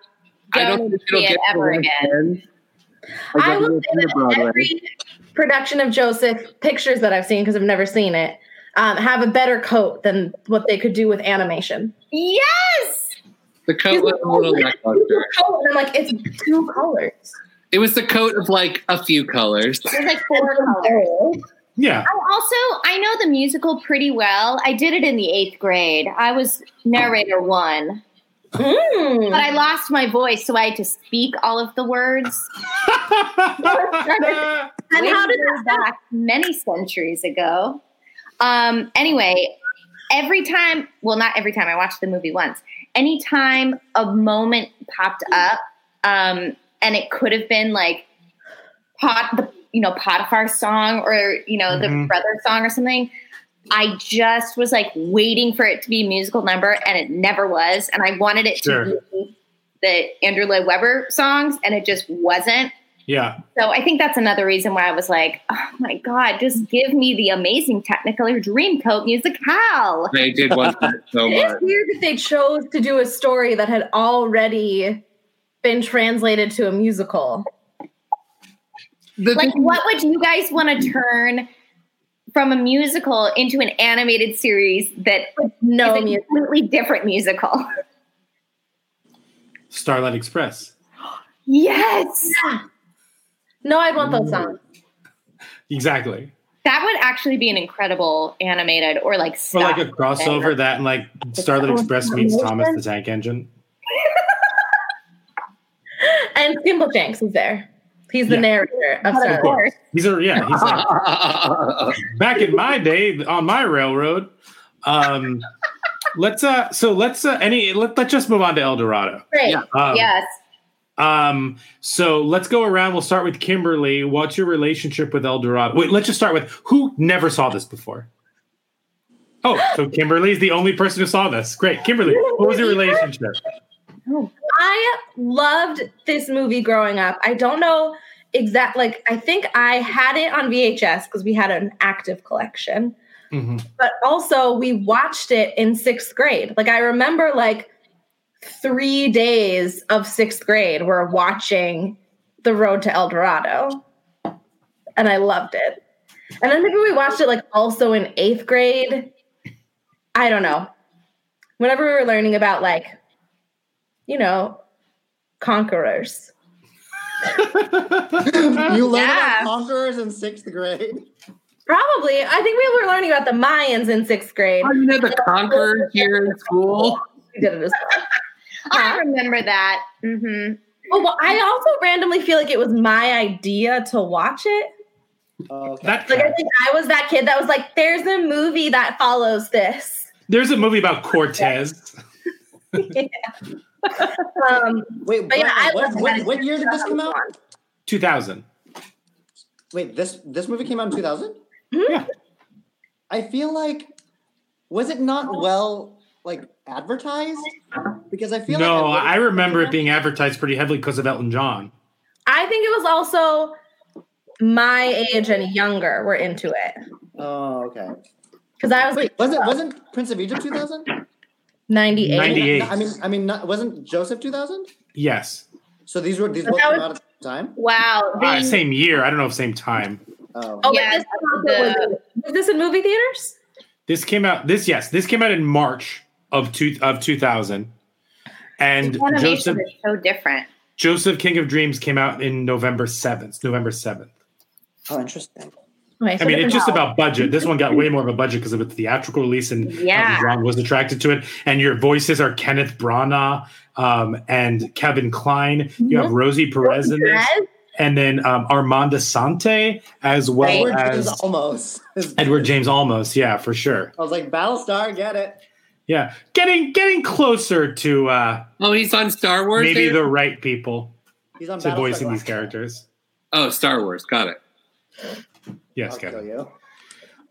I don't Don't think it'll see it get ever to again. I don't will say that every production of Joseph pictures that I've seen because I've never seen it um, have a better coat than what they could do with animation. Yes. The coat was a little lackluster. Coat, and I'm like, it's two colors. It was the coat of like a few colors. There's like four colors. Yeah. I also I know the musical pretty well. I did it in the eighth grade. I was narrator one. Mm. But I lost my voice, so I had to speak all of the words. and how did that back many centuries ago? Um, anyway, every time, well, not every time. I watched the movie once. Anytime a moment popped up, um, and it could have been like pot, the you know Potiphar song, or you know the Mhm. brother song, or something. I just was like waiting for it to be a musical number, and it never was. And I wanted it Sure. to be the Andrew Lloyd Webber songs, and it just wasn't. Yeah. So I think that's another reason why I was like, oh my God, just give me the amazing Technicolor Dreamcoat musicale. They did want that so It is weird that they chose to do a story that had already been translated to a musical. Like, what would you guys want to turn from a musical into an animated series that no is a completely different musical? Starlight Express. Yes. No, I want those songs. Exactly. That would actually be an incredible animated or like Or like a crossover that and like Starlight Express meets Thomas the Tank Engine. And Skimbleshanks is there. He's the Yeah. narrator of Of Starlight. course. He's a yeah, he's like back in my day on my railroad. Um let's uh so let's uh any let, let's just move on to El Dorado. Great. Um, yes. Um, so let's go around. We'll start with Kimberly. What's your relationship with El Dorado? Wait, let's just start with who never saw this before. Oh, so Kimberly is the only person who saw this. Great, Kimberly. What was your relationship? I loved this movie growing up. I don't know exact like I think I had it on VHS because we had an active collection. Mhm. But also we watched it in 6th grade. Like I remember like 3 days of 6th grade were watching The Road to El Dorado. And I loved it. And then maybe we watched it like also in 8th grade. I don't know. Whenever we were learning about like you know, conquerors. you learned Yeah. about conquerors in sixth grade. Probably. I think we were learning about the Mayans in sixth grade. Oh, you know the conquerors here in school. We did it as well. I remember that. Mm-hmm. Oh, well, I also randomly feel like it was my idea to watch it. Okay. Like I think I was that kid that was like, "There's a movie that follows this." There's a movie about Cortez. Um, Wait, but yeah, I what, what, what year did this come out? 2000. Wait, this this movie came out in 2000? Yeah. I feel like was it not well like advertised? Because I feel No, like I remember it being advertised pretty heavily because of Elton John. I think it was also my age and younger were into it Oh, okay. because I was Wait, like, was it wasn't Prince of Egypt 2000? 98. 98. I mean, I mean, not, wasn't Joseph 2000? Yes. So these were these both that came was- out at the same time. Wow. Uh, same year. I don't know if same time. Oh, Oh, Yeah, this, was, was this in movie theaters? This came out. This yes, this came out in March of two of 2000, and Joseph is so different. Joseph King of Dreams came out in November 7th. November 7th. oh, interesting. Okay, so I mean, it's different- just about budget. This one got way more of a budget because of its theatrical release, and Yeah. John was attracted to it. And your voices are Kenneth Branagh um, and Kevin Kline. You have Rosie Perez in this, and then um, Armand Assante as well Edward James as almost. Edward James Olmos. Yeah, for sure. I was like, Battlestar, get it. Yeah, getting getting closer to uh, Oh, he's on Star Wars. maybe here? the right people He's on to Battlestar voicing these characters. oh, Star Wars. Got it. Yes, I'll Kevin.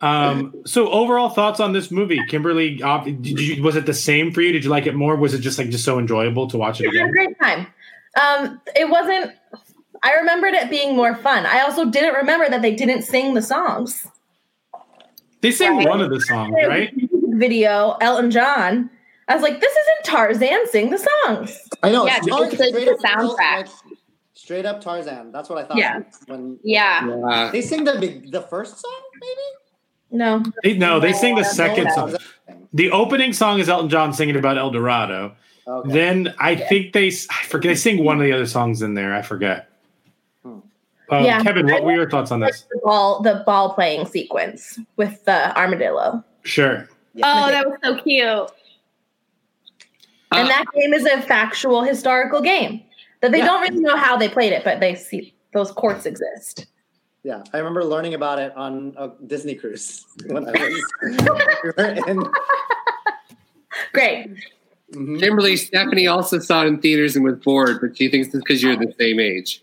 Um, so overall thoughts on this movie, Kimberly? Uh, did you, was it the same for you? Did you like it more? Was it just like just so enjoyable to watch it Again? I had a great time. Um, it wasn't. I remembered it being more fun. I also didn't remember that they didn't sing the songs. They sang Right. one of the songs, right? Video, Elton John. I was like, this isn't Tarzan. Sing the songs. I know. Yeah, it's it's straight the up- soundtrack. like, straight up Tarzan. That's what I thought. Yeah. When Yeah. Yeah. they sing the the first song, maybe. No. They, no, they sing the second song. The opening song is Elton John singing about El Dorado. Okay. Then I think they s- I forget they sing one of the other songs in there. I forget. Hmm. Um, Yeah. Kevin, what were your thoughts on this? The ball, the ball playing sequence with the armadillo, Sure. Oh, that was so cute. and Uh, that game is a factual historical game that they Yeah. don't really know how they played it, but they see those courts exist. Yeah, I remember learning about it on a Disney cruise when I was in. Great. Mhm. Kimberly, Stephanie also saw it in theaters and was bored, but she thinks it's because you're the same age.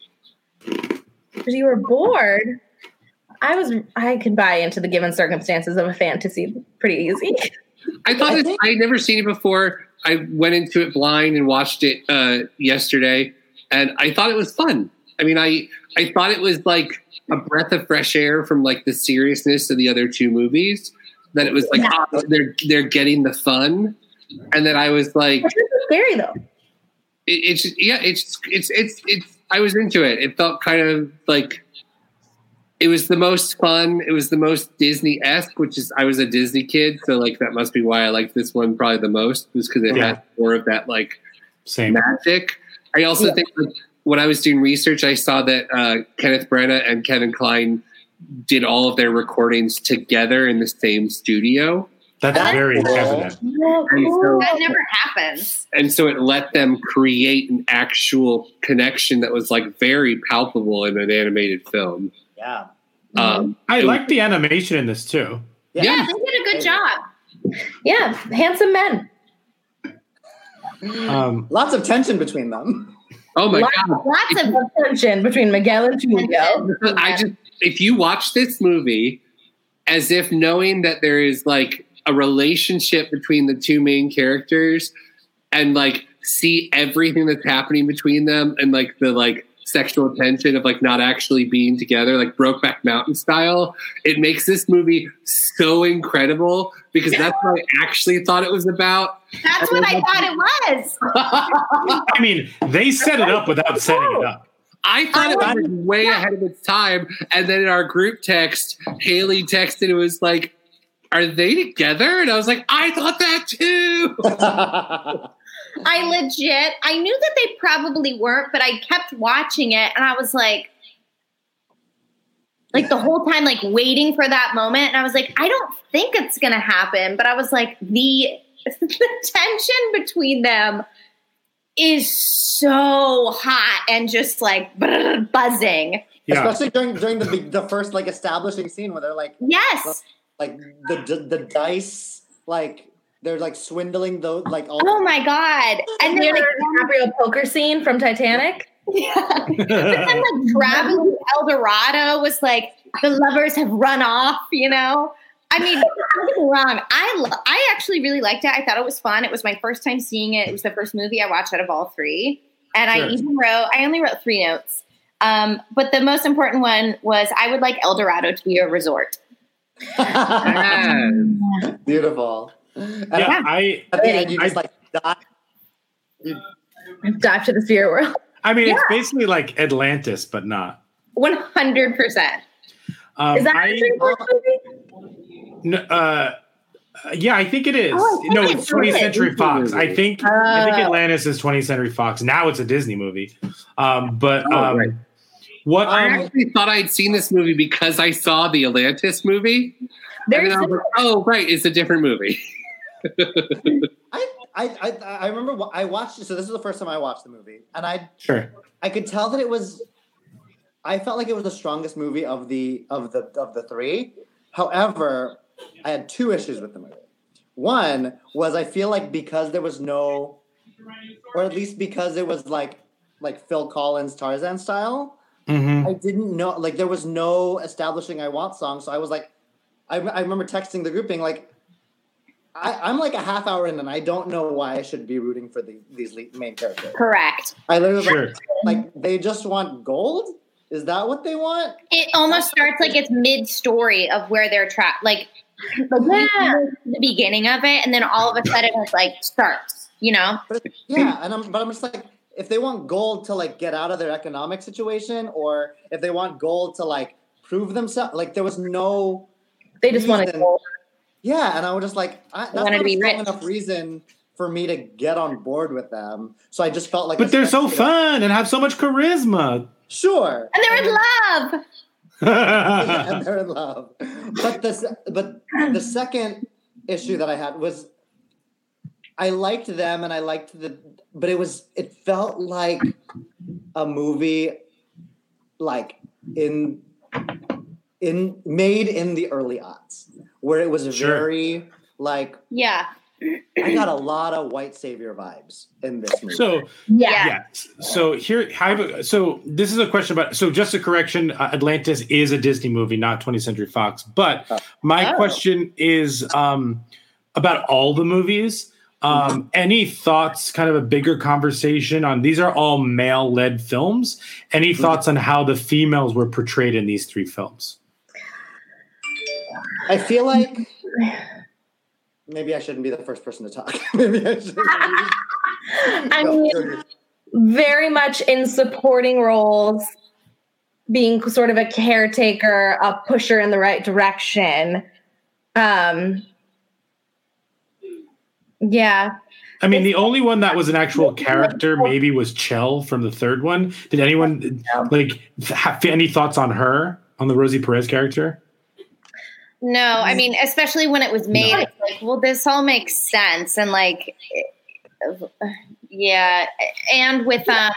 Because you were bored. I was. I could buy into the given circumstances of a fantasy pretty easy. I thought I had never seen it before. I went into it blind and watched it uh, yesterday, and I thought it was fun. I mean, I I thought it was like a breath of fresh air from like the seriousness of the other two movies. That it was like oh, they're they're getting the fun, and then I was like, scary though. it, it's yeah, it's it's it's it's. I was into it. It felt kind of like it was the most fun. It was the most Disney esque, which is I was a Disney kid, so like that must be why I liked this one probably the most, was because it Yeah. had more of that like Same. magic. I also Yeah. think like, when I was doing research, I saw that uh, Kenneth Branagh and Kevin Kline did all of their recordings together in the same studio. That's That's very cool. evident. Oh, And so, That never happens. and so it let them create an actual connection that was like very palpable in an animated film. Yeah. Um, I it was- like the animation in this too. Yeah. Yeah, they did a good job. Yeah, handsome men. Um, Lots of tension between them. Oh my Lots, god! lots of tension between Miguel and Julio. I just if you watch this movie as if knowing that there is like a relationship between the two main characters and like see everything that's happening between them and like the like sexual tension of like not actually being together like brokeback mountain style it makes this movie so incredible because that's what i actually thought it was about That's what I thought it was. I mean, they set it up without setting it up. I thought it was way ahead of its time. And then in our group text, Haley texted, it was like, Are they together? And I was like, I thought that too. I legit, I knew that they probably weren't, but I kept watching it and I was like, like the whole time, like waiting for that moment. And I was like, I don't think it's going to happen. But I was like, the, the tension between them is so hot and just like buzzing. Yeah. Especially during during the the first like establishing scene where they're like Yes. like the the, the dice like they're like swindling those like all Oh my God. And then Leonardo like, DiCaprio poker scene from Titanic. yeah. But then like traveling El Dorado was like the lovers have run off, you know. I mean, don't get me wrong. I lo- I actually really liked it. I thought it was fun. It was my first time seeing it. It was the first movie I watched out of all three, and I even wrote. I only wrote three notes, um, but the most important one was I would like El Dorado to be a resort. Beautiful. And yeah, I at the end you I- just like die. Dive to the spirit world. I mean, it's basically like Atlantis, but not. One hundred percent. Um, Is that I, a DreamWorks movie? n- uh, yeah, I think it is. Oh, I no, it's 20th is. Century Fox. I think I think Oh. Atlantis is 20th Century Fox. Now it's a Disney movie. Um, but Oh, um, right. what I um, actually thought I'd seen this movie because I saw the Atlantis movie. Very and then I was like, oh, right, it's a different movie. I, I I I remember I watched it. So this is the first time I watched the movie, and I sure. I could tell that it was. I felt like it was the strongest movie of the of the of the three. However, I had two issues with the movie. One was I feel like because there was no, or at least because it was like like Phil Collins Tarzan style, Mm-hmm. I didn't know like there was no establishing I want song, so I was like, I, I remember texting the group being like, I, I'm like a half hour in and I don't know why I should be rooting for the, these main characters. Correct. I literally Sure. like, like they just want gold. Is that what they want? It almost starts like it's mid story of where they're trapped. Like, like the beginning of it, and then all of a sudden it's like starts. You know? But yeah, and I'm but I'm just like, if they want gold to like get out of their economic situation, or if they want gold to like prove themselves, like there was no. They just wanted gold. Yeah, and I was just like, I, that's wanted not to be a strong rich. enough reason for me to get on board with them. So I just felt like, But they're so spectator. fun and have so much charisma. Sure, And they're in love. and they're in love. But the but the second issue that I had was I liked them and I liked the but it was it felt like a movie like in in made in the early odds where it was Sure. very like Yeah. I got a lot of white savior vibes in this movie. So Yeah. yeah. So here, I have a, so this is a question about. So just a correction: uh, Atlantis is a Disney movie, not 20th Century Fox. But my Oh. question is um, about all the movies. Um, any thoughts? Kind of a bigger conversation on these are all male-led films. Any thoughts on how the females were portrayed in these three films? I feel like maybe I shouldn't be the first person to talk. maybe I should. I mean, very much in supporting roles, being sort of a caretaker, a pusher in the right direction. Um, yeah. I mean, the only one that was an actual character maybe was Chel from the third one. Did anyone like have any thoughts on her on the Rosie Perez character? No, I mean, especially when it was made, it's like, well, this all makes sense, and like, yeah, and with um,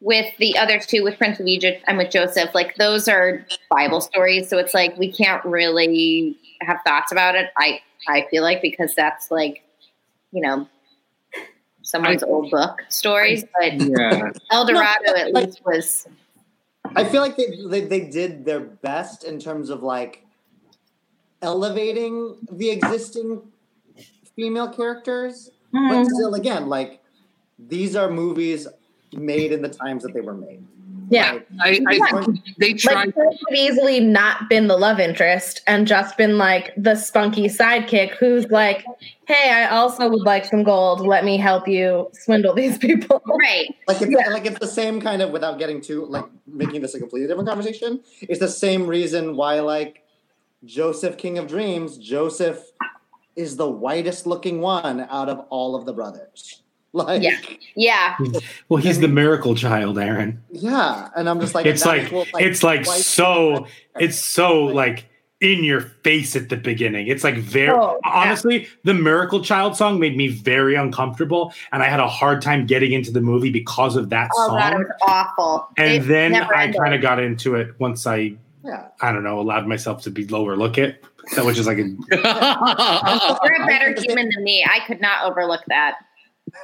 with the other two, with Prince of Egypt and with Joseph, like those are Bible stories, so it's like we can't really have thoughts about it. I I feel like because that's like, you know, someone's old book stories, but Yeah. El Dorado at least was I feel like they, they they did their best in terms of like elevating the existing female characters, but mm-hmm. still, again, like these are movies made in the times that they were made. Yeah. I, I Yeah. think they Like, tried. could have easily not been the love interest and just been like the spunky sidekick who's like, hey, I also would like some gold. Let me help you swindle these people. right. Like it's like it's the same kind of without getting too like making this a completely different conversation. It's the same reason why like Joseph King of Dreams, Joseph is the whitest looking one out of all of the brothers. Like Yeah. yeah. Well, he's the miracle child, Aaron. yeah, and I'm just like it's that like it's like so it's so like in your face at the beginning. It's like very Oh, yeah. honestly, the Miracle Child song made me very uncomfortable, and I had a hard time getting into the movie because of that Oh song. god, it was awful. and It then I kind of got into it once I Yeah. I don't know allowed myself to be lower look it, so which is like a, You're a better human than me. I could not overlook that.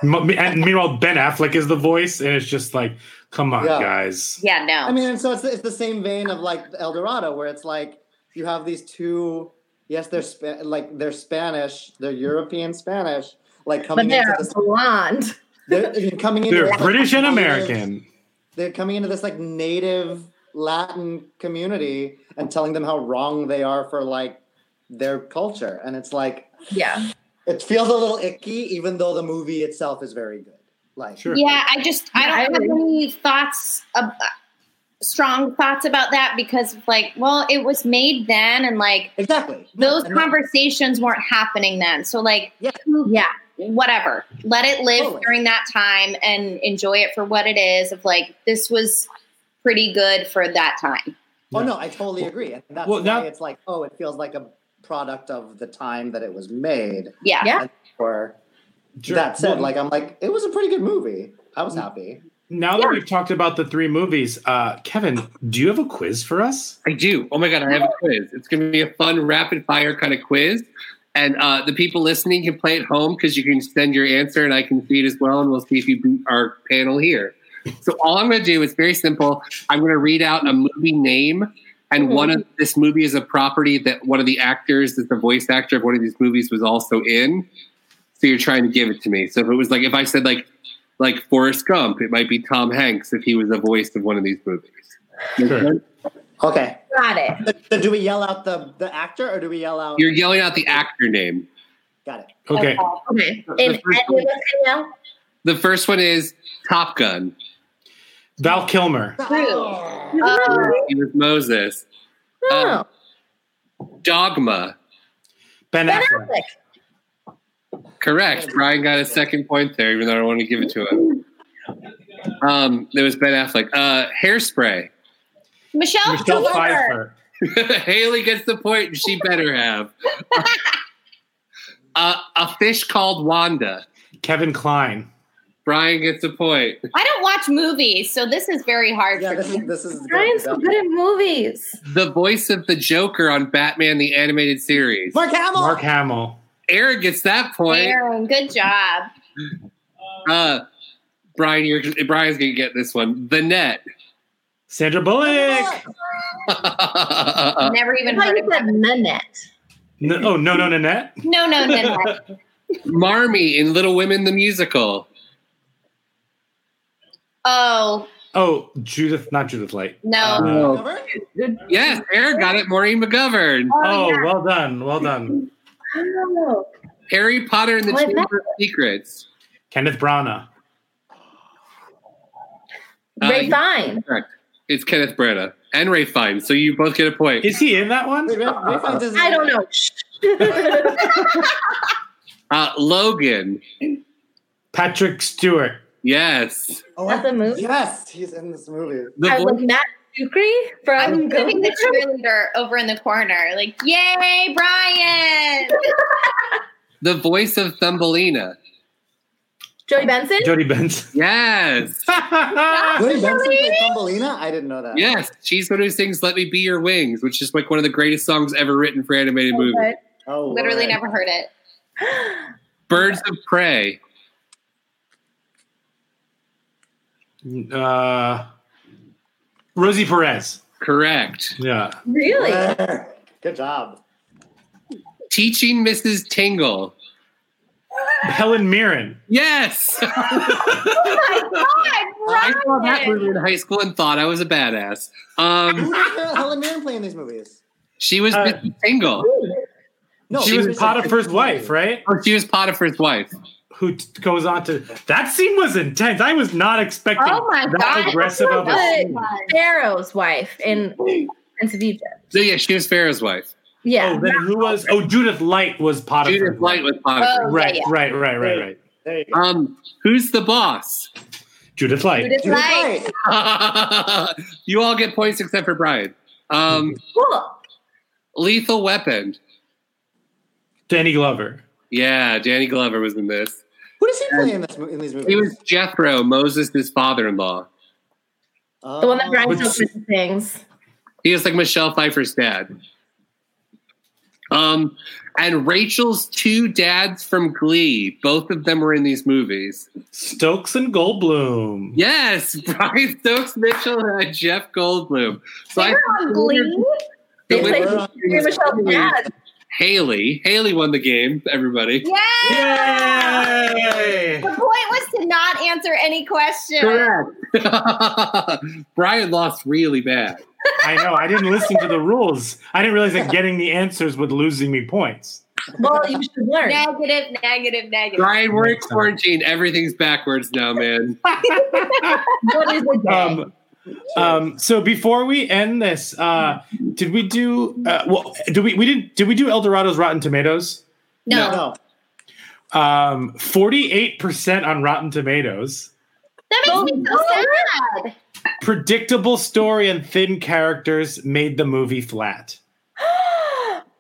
And meanwhile Ben Affleck is the voice, and it's just like, come on, Yeah. guys. Yeah, no. I mean, so it's it's the same vein of like El Dorado, where it's like you have these two. Yes, they're Spa- like they're Spanish, they're European Spanish, like But coming into they're this. blonde. They're coming into They're this, like, British and native- American. They're coming into this like native Latin community and telling them how wrong they are for like their culture, and it's like Yeah. It feels a little icky, even though the movie itself is very good. Like, Sure. Yeah, I just I don't I have agree. any thoughts, ab- strong thoughts about that because like, well, it was made then, and like exactly those And that- conversations weren't happening then. So like, Yeah. yeah, whatever. Let it live Totally. during that time and enjoy it for what it is. Of like, this was pretty good for that time. Oh no, I totally agree, and that's well, why now- it's like, oh, it feels like a product of the time that it was made. Yeah. Yeah. Or Sure. that said, Well, like I'm like, it was a pretty good movie. I was happy. now that we've talked about the three movies, uh, Kevin, do you have a quiz for us? I do. Oh my god, I have a quiz. It's going to be a fun rapid fire kind of quiz, and uh, the people listening can play at home because you can send your answer and I can see it as well, and we'll see if you beat our panel here. So all I'm going to do is very simple. I'm going to read out a movie name, and one of this movie is a property that one of the actors, that's the voice actor of one of these movies, was also in. So you're trying to give it to me. So if it was like if I said like like Forrest Gump, it might be Tom Hanks if he was the voice of one of these movies. Okay. Got it. So do we yell out the the actor or do we yell out? You're yelling out the actor name. Got it. Okay. Okay. The first and now? The first one is Top Gun. Val Kilmer. Oh. He was Moses. Um, Dogma. Ben Ben Affleck. Affleck. Correct. Brian got a second point there, even though I don't want to give it to him. Um, there was Ben Affleck. Uh, hairspray. Michelle, Michelle Pfeiffer. Pfeiffer. Haley gets the point, point. she better have. uh, a fish called Wanda. Kevin Kline. Brian gets a point. I don't watch movies, so this is very hard Yeah, for this me. is this is Brian's so good at movies. The voice of the Joker on Batman the Animated Series. Mark Hamill. Mark Hamill. Aaron gets that point. Aaron, good job. Uh, Brian, you're, Brian's gonna get this one. The Net. Sandra Bullock. Never even heard of you said that. Nanette. No, oh no, no, Nanette. No, no, no, no. Marmee in Little Women the Musical. Oh Oh, Judith, not Judith Light. no. Uh, Yes, Eric got it. Maureen McGovern. oh, well done, well done. Oh. Harry Potter and the What? Chamber of Secrets. Kenneth Branagh. Ray Uh, Fine. correct. It's Kenneth Branagh and Ralph Fiennes. So you both get a point. Is he in that one? Wait, Ray- Ray I don't know. Uh, Logan. Patrick Stewart. Yes. Oh, That's a movie? Yes, he's in this movie. The I was voice- Matt Shukri I'm from giving the Go- cheerleader over in the corner. Like, yay, Brian! the voice of Thumbelina. Jodi Benson. Jodi Benson. Yes. Jodi Benson played Thumbelina? I didn't know that. yes. She's one who sings Let Me Be Your Wings, which is like one of the greatest songs ever written for animated movies. Okay. Oh, Literally Lord. never heard it. Birds of Prey. Uh, Rosie Perez. Correct. Yeah. Really? Good job. Teaching Mrs. Tingle. Helen Mirren. Yes. Oh my I God, saw that Brian! movie in high school and thought I was a badass. Um, Who Helen Mirren playing these movies? she was Uh, Mrs. Tingle. No, she was Potiphar's wife, right? Oh, she was Potiphar's wife. Who t- goes on to that scene was intense. I was not expecting Oh my that God. aggressive of a scene. Pharaoh's wife in Prince of Egypt. So yeah, she was Pharaoh's wife. Yeah. Oh, then who was? Oh, Judith Light was Potiphar's Judith Light was Potiphar. Oh, Right, yeah, yeah. right, right, right, right. There. Um, who's the boss? Judith Light. Judith Judith Light. Light. you all get points except for Brian. Um, Cool. Lethal Weapon. Danny Glover. Yeah, Danny Glover was in this. Who does he play in this mo- in these movies? He was Jethro, Moses' father-in-law. The one that Brian Which- took things. He was like Michelle Pfeiffer's dad. Um, and Rachel's two dads from Glee. Both of them were in these movies. Stokes and Goldblum. Yes, Brian Stokes Mitchell and Jeff Goldblum. So They I were on Glee. They the played winner Michelle's dad. Haley. Haley won the game. Everybody. Yeah. Yay! The point was to not answer any question. Correct. Brian lost really bad. I know. I didn't listen to the rules. I didn't realize that getting the answers would losing me points. Well, you should learn. Negative, negative, negative. Brian, we're in quarantine. Everything's backwards now, man. What is a day? Um, um, so before we end this, uh, did we do? Uh, well, did we? We didn't. Did we do Eldorado's Rotten Tomatoes? No. No. Um, Forty-eight percent on Rotten Tomatoes. That makes me so sad. Predictable story and thin characters made the movie flat.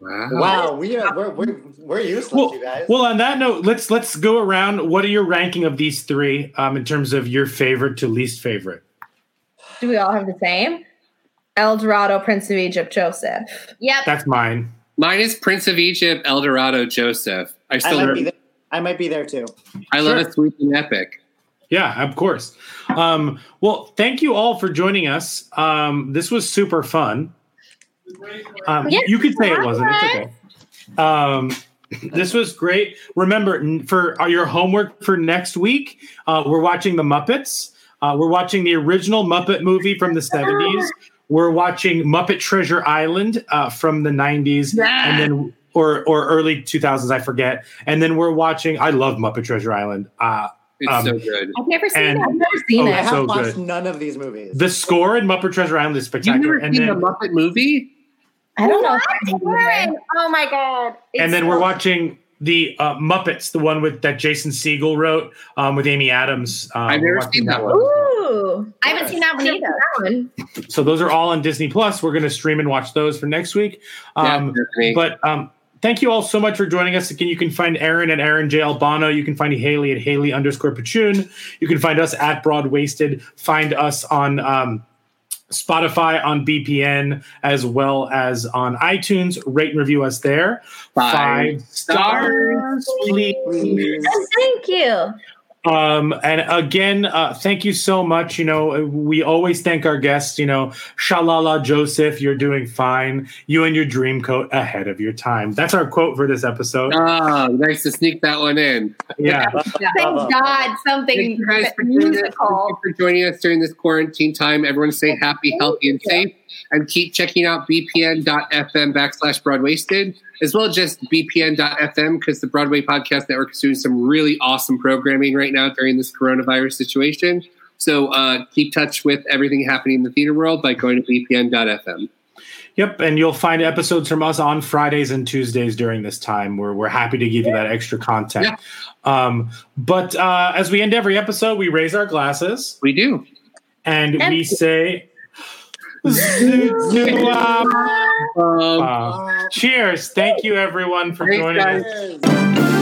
Wow. Wow, we are we're we're, we're useless, Well, you guys. well, on that note, let's let's go around. What are your ranking of these three um, in terms of your favorite to least favorite? Do we all have the same? El Dorado, Prince of Egypt, Joseph. Yep. That's mine. Mine is Prince of Egypt, El Dorado, Joseph. I I still might be there. I might be there too. I love Sure. a sweeping epic. Yeah, of course. Um, well, thank you all for joining us. Um, this was super fun. Um, Yes, you could say it wasn't. It's okay. Um, this was great. Remember, for uh, your homework for next week, uh, we're watching the Muppets. Uh, we're watching the original Muppet movie from the 70s. We're watching Muppet Treasure Island uh, from the 90s. And then or or early 2000s, I forget. And then we're watching I love Muppet Treasure Island. Uh, It's so good. I've never seen and- it. I've never seen Oh, it. I have so watched good. none of these movies. The score in Muppet Treasure Island is You've spectacular. never And seen then the Muppet movie? I don't know. What? Aaron? Oh my god! It's and then we're watching the uh, Muppets, the one with that Jason Siegel wrote um, with Amy Adams. Um, I've never seen that one. Ooh. I haven't seen that one either. That one. So those are all on Disney Plus. We're going to stream and watch those for next week. Um, definitely. but um, thank you all so much for joining us. Again, you can find Aaron at Aaron J. Albano. You can find Haley at Haley underscore Pachoon. You can find us at Broad Wasted. Find us on um, Spotify, on BPN, as well as on iTunes. Rate and review us there. Five stars, please. Oh, thank you. Um, and again, uh, thank you so much. You know, we always thank our guests. You know, Shalala Joseph, you're doing fine. You and your dream coat ahead of your time. That's our quote for this episode. Oh, nice to sneak that one in. Yeah. Thank God something Thank you guys for doing this. Thank musical. you for joining us during this quarantine time. Everyone stay happy, healthy, and safe. And keep checking out bpn.fm backslash broadwasted, as well as just bpn.fm, because the Broadway Podcast Network is doing some really awesome programming right now during this coronavirus situation. So uh, keep touch with everything happening in the theater world by going to bpn.fm. Yep, and you'll find episodes from us on Fridays and Tuesdays during this time where we're happy to give you that extra content. Um, but uh, as we end every episode, we raise our glasses. We do. And, And- we say, Um, Cheers. Thank you, everyone, for joining us.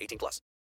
18 plus.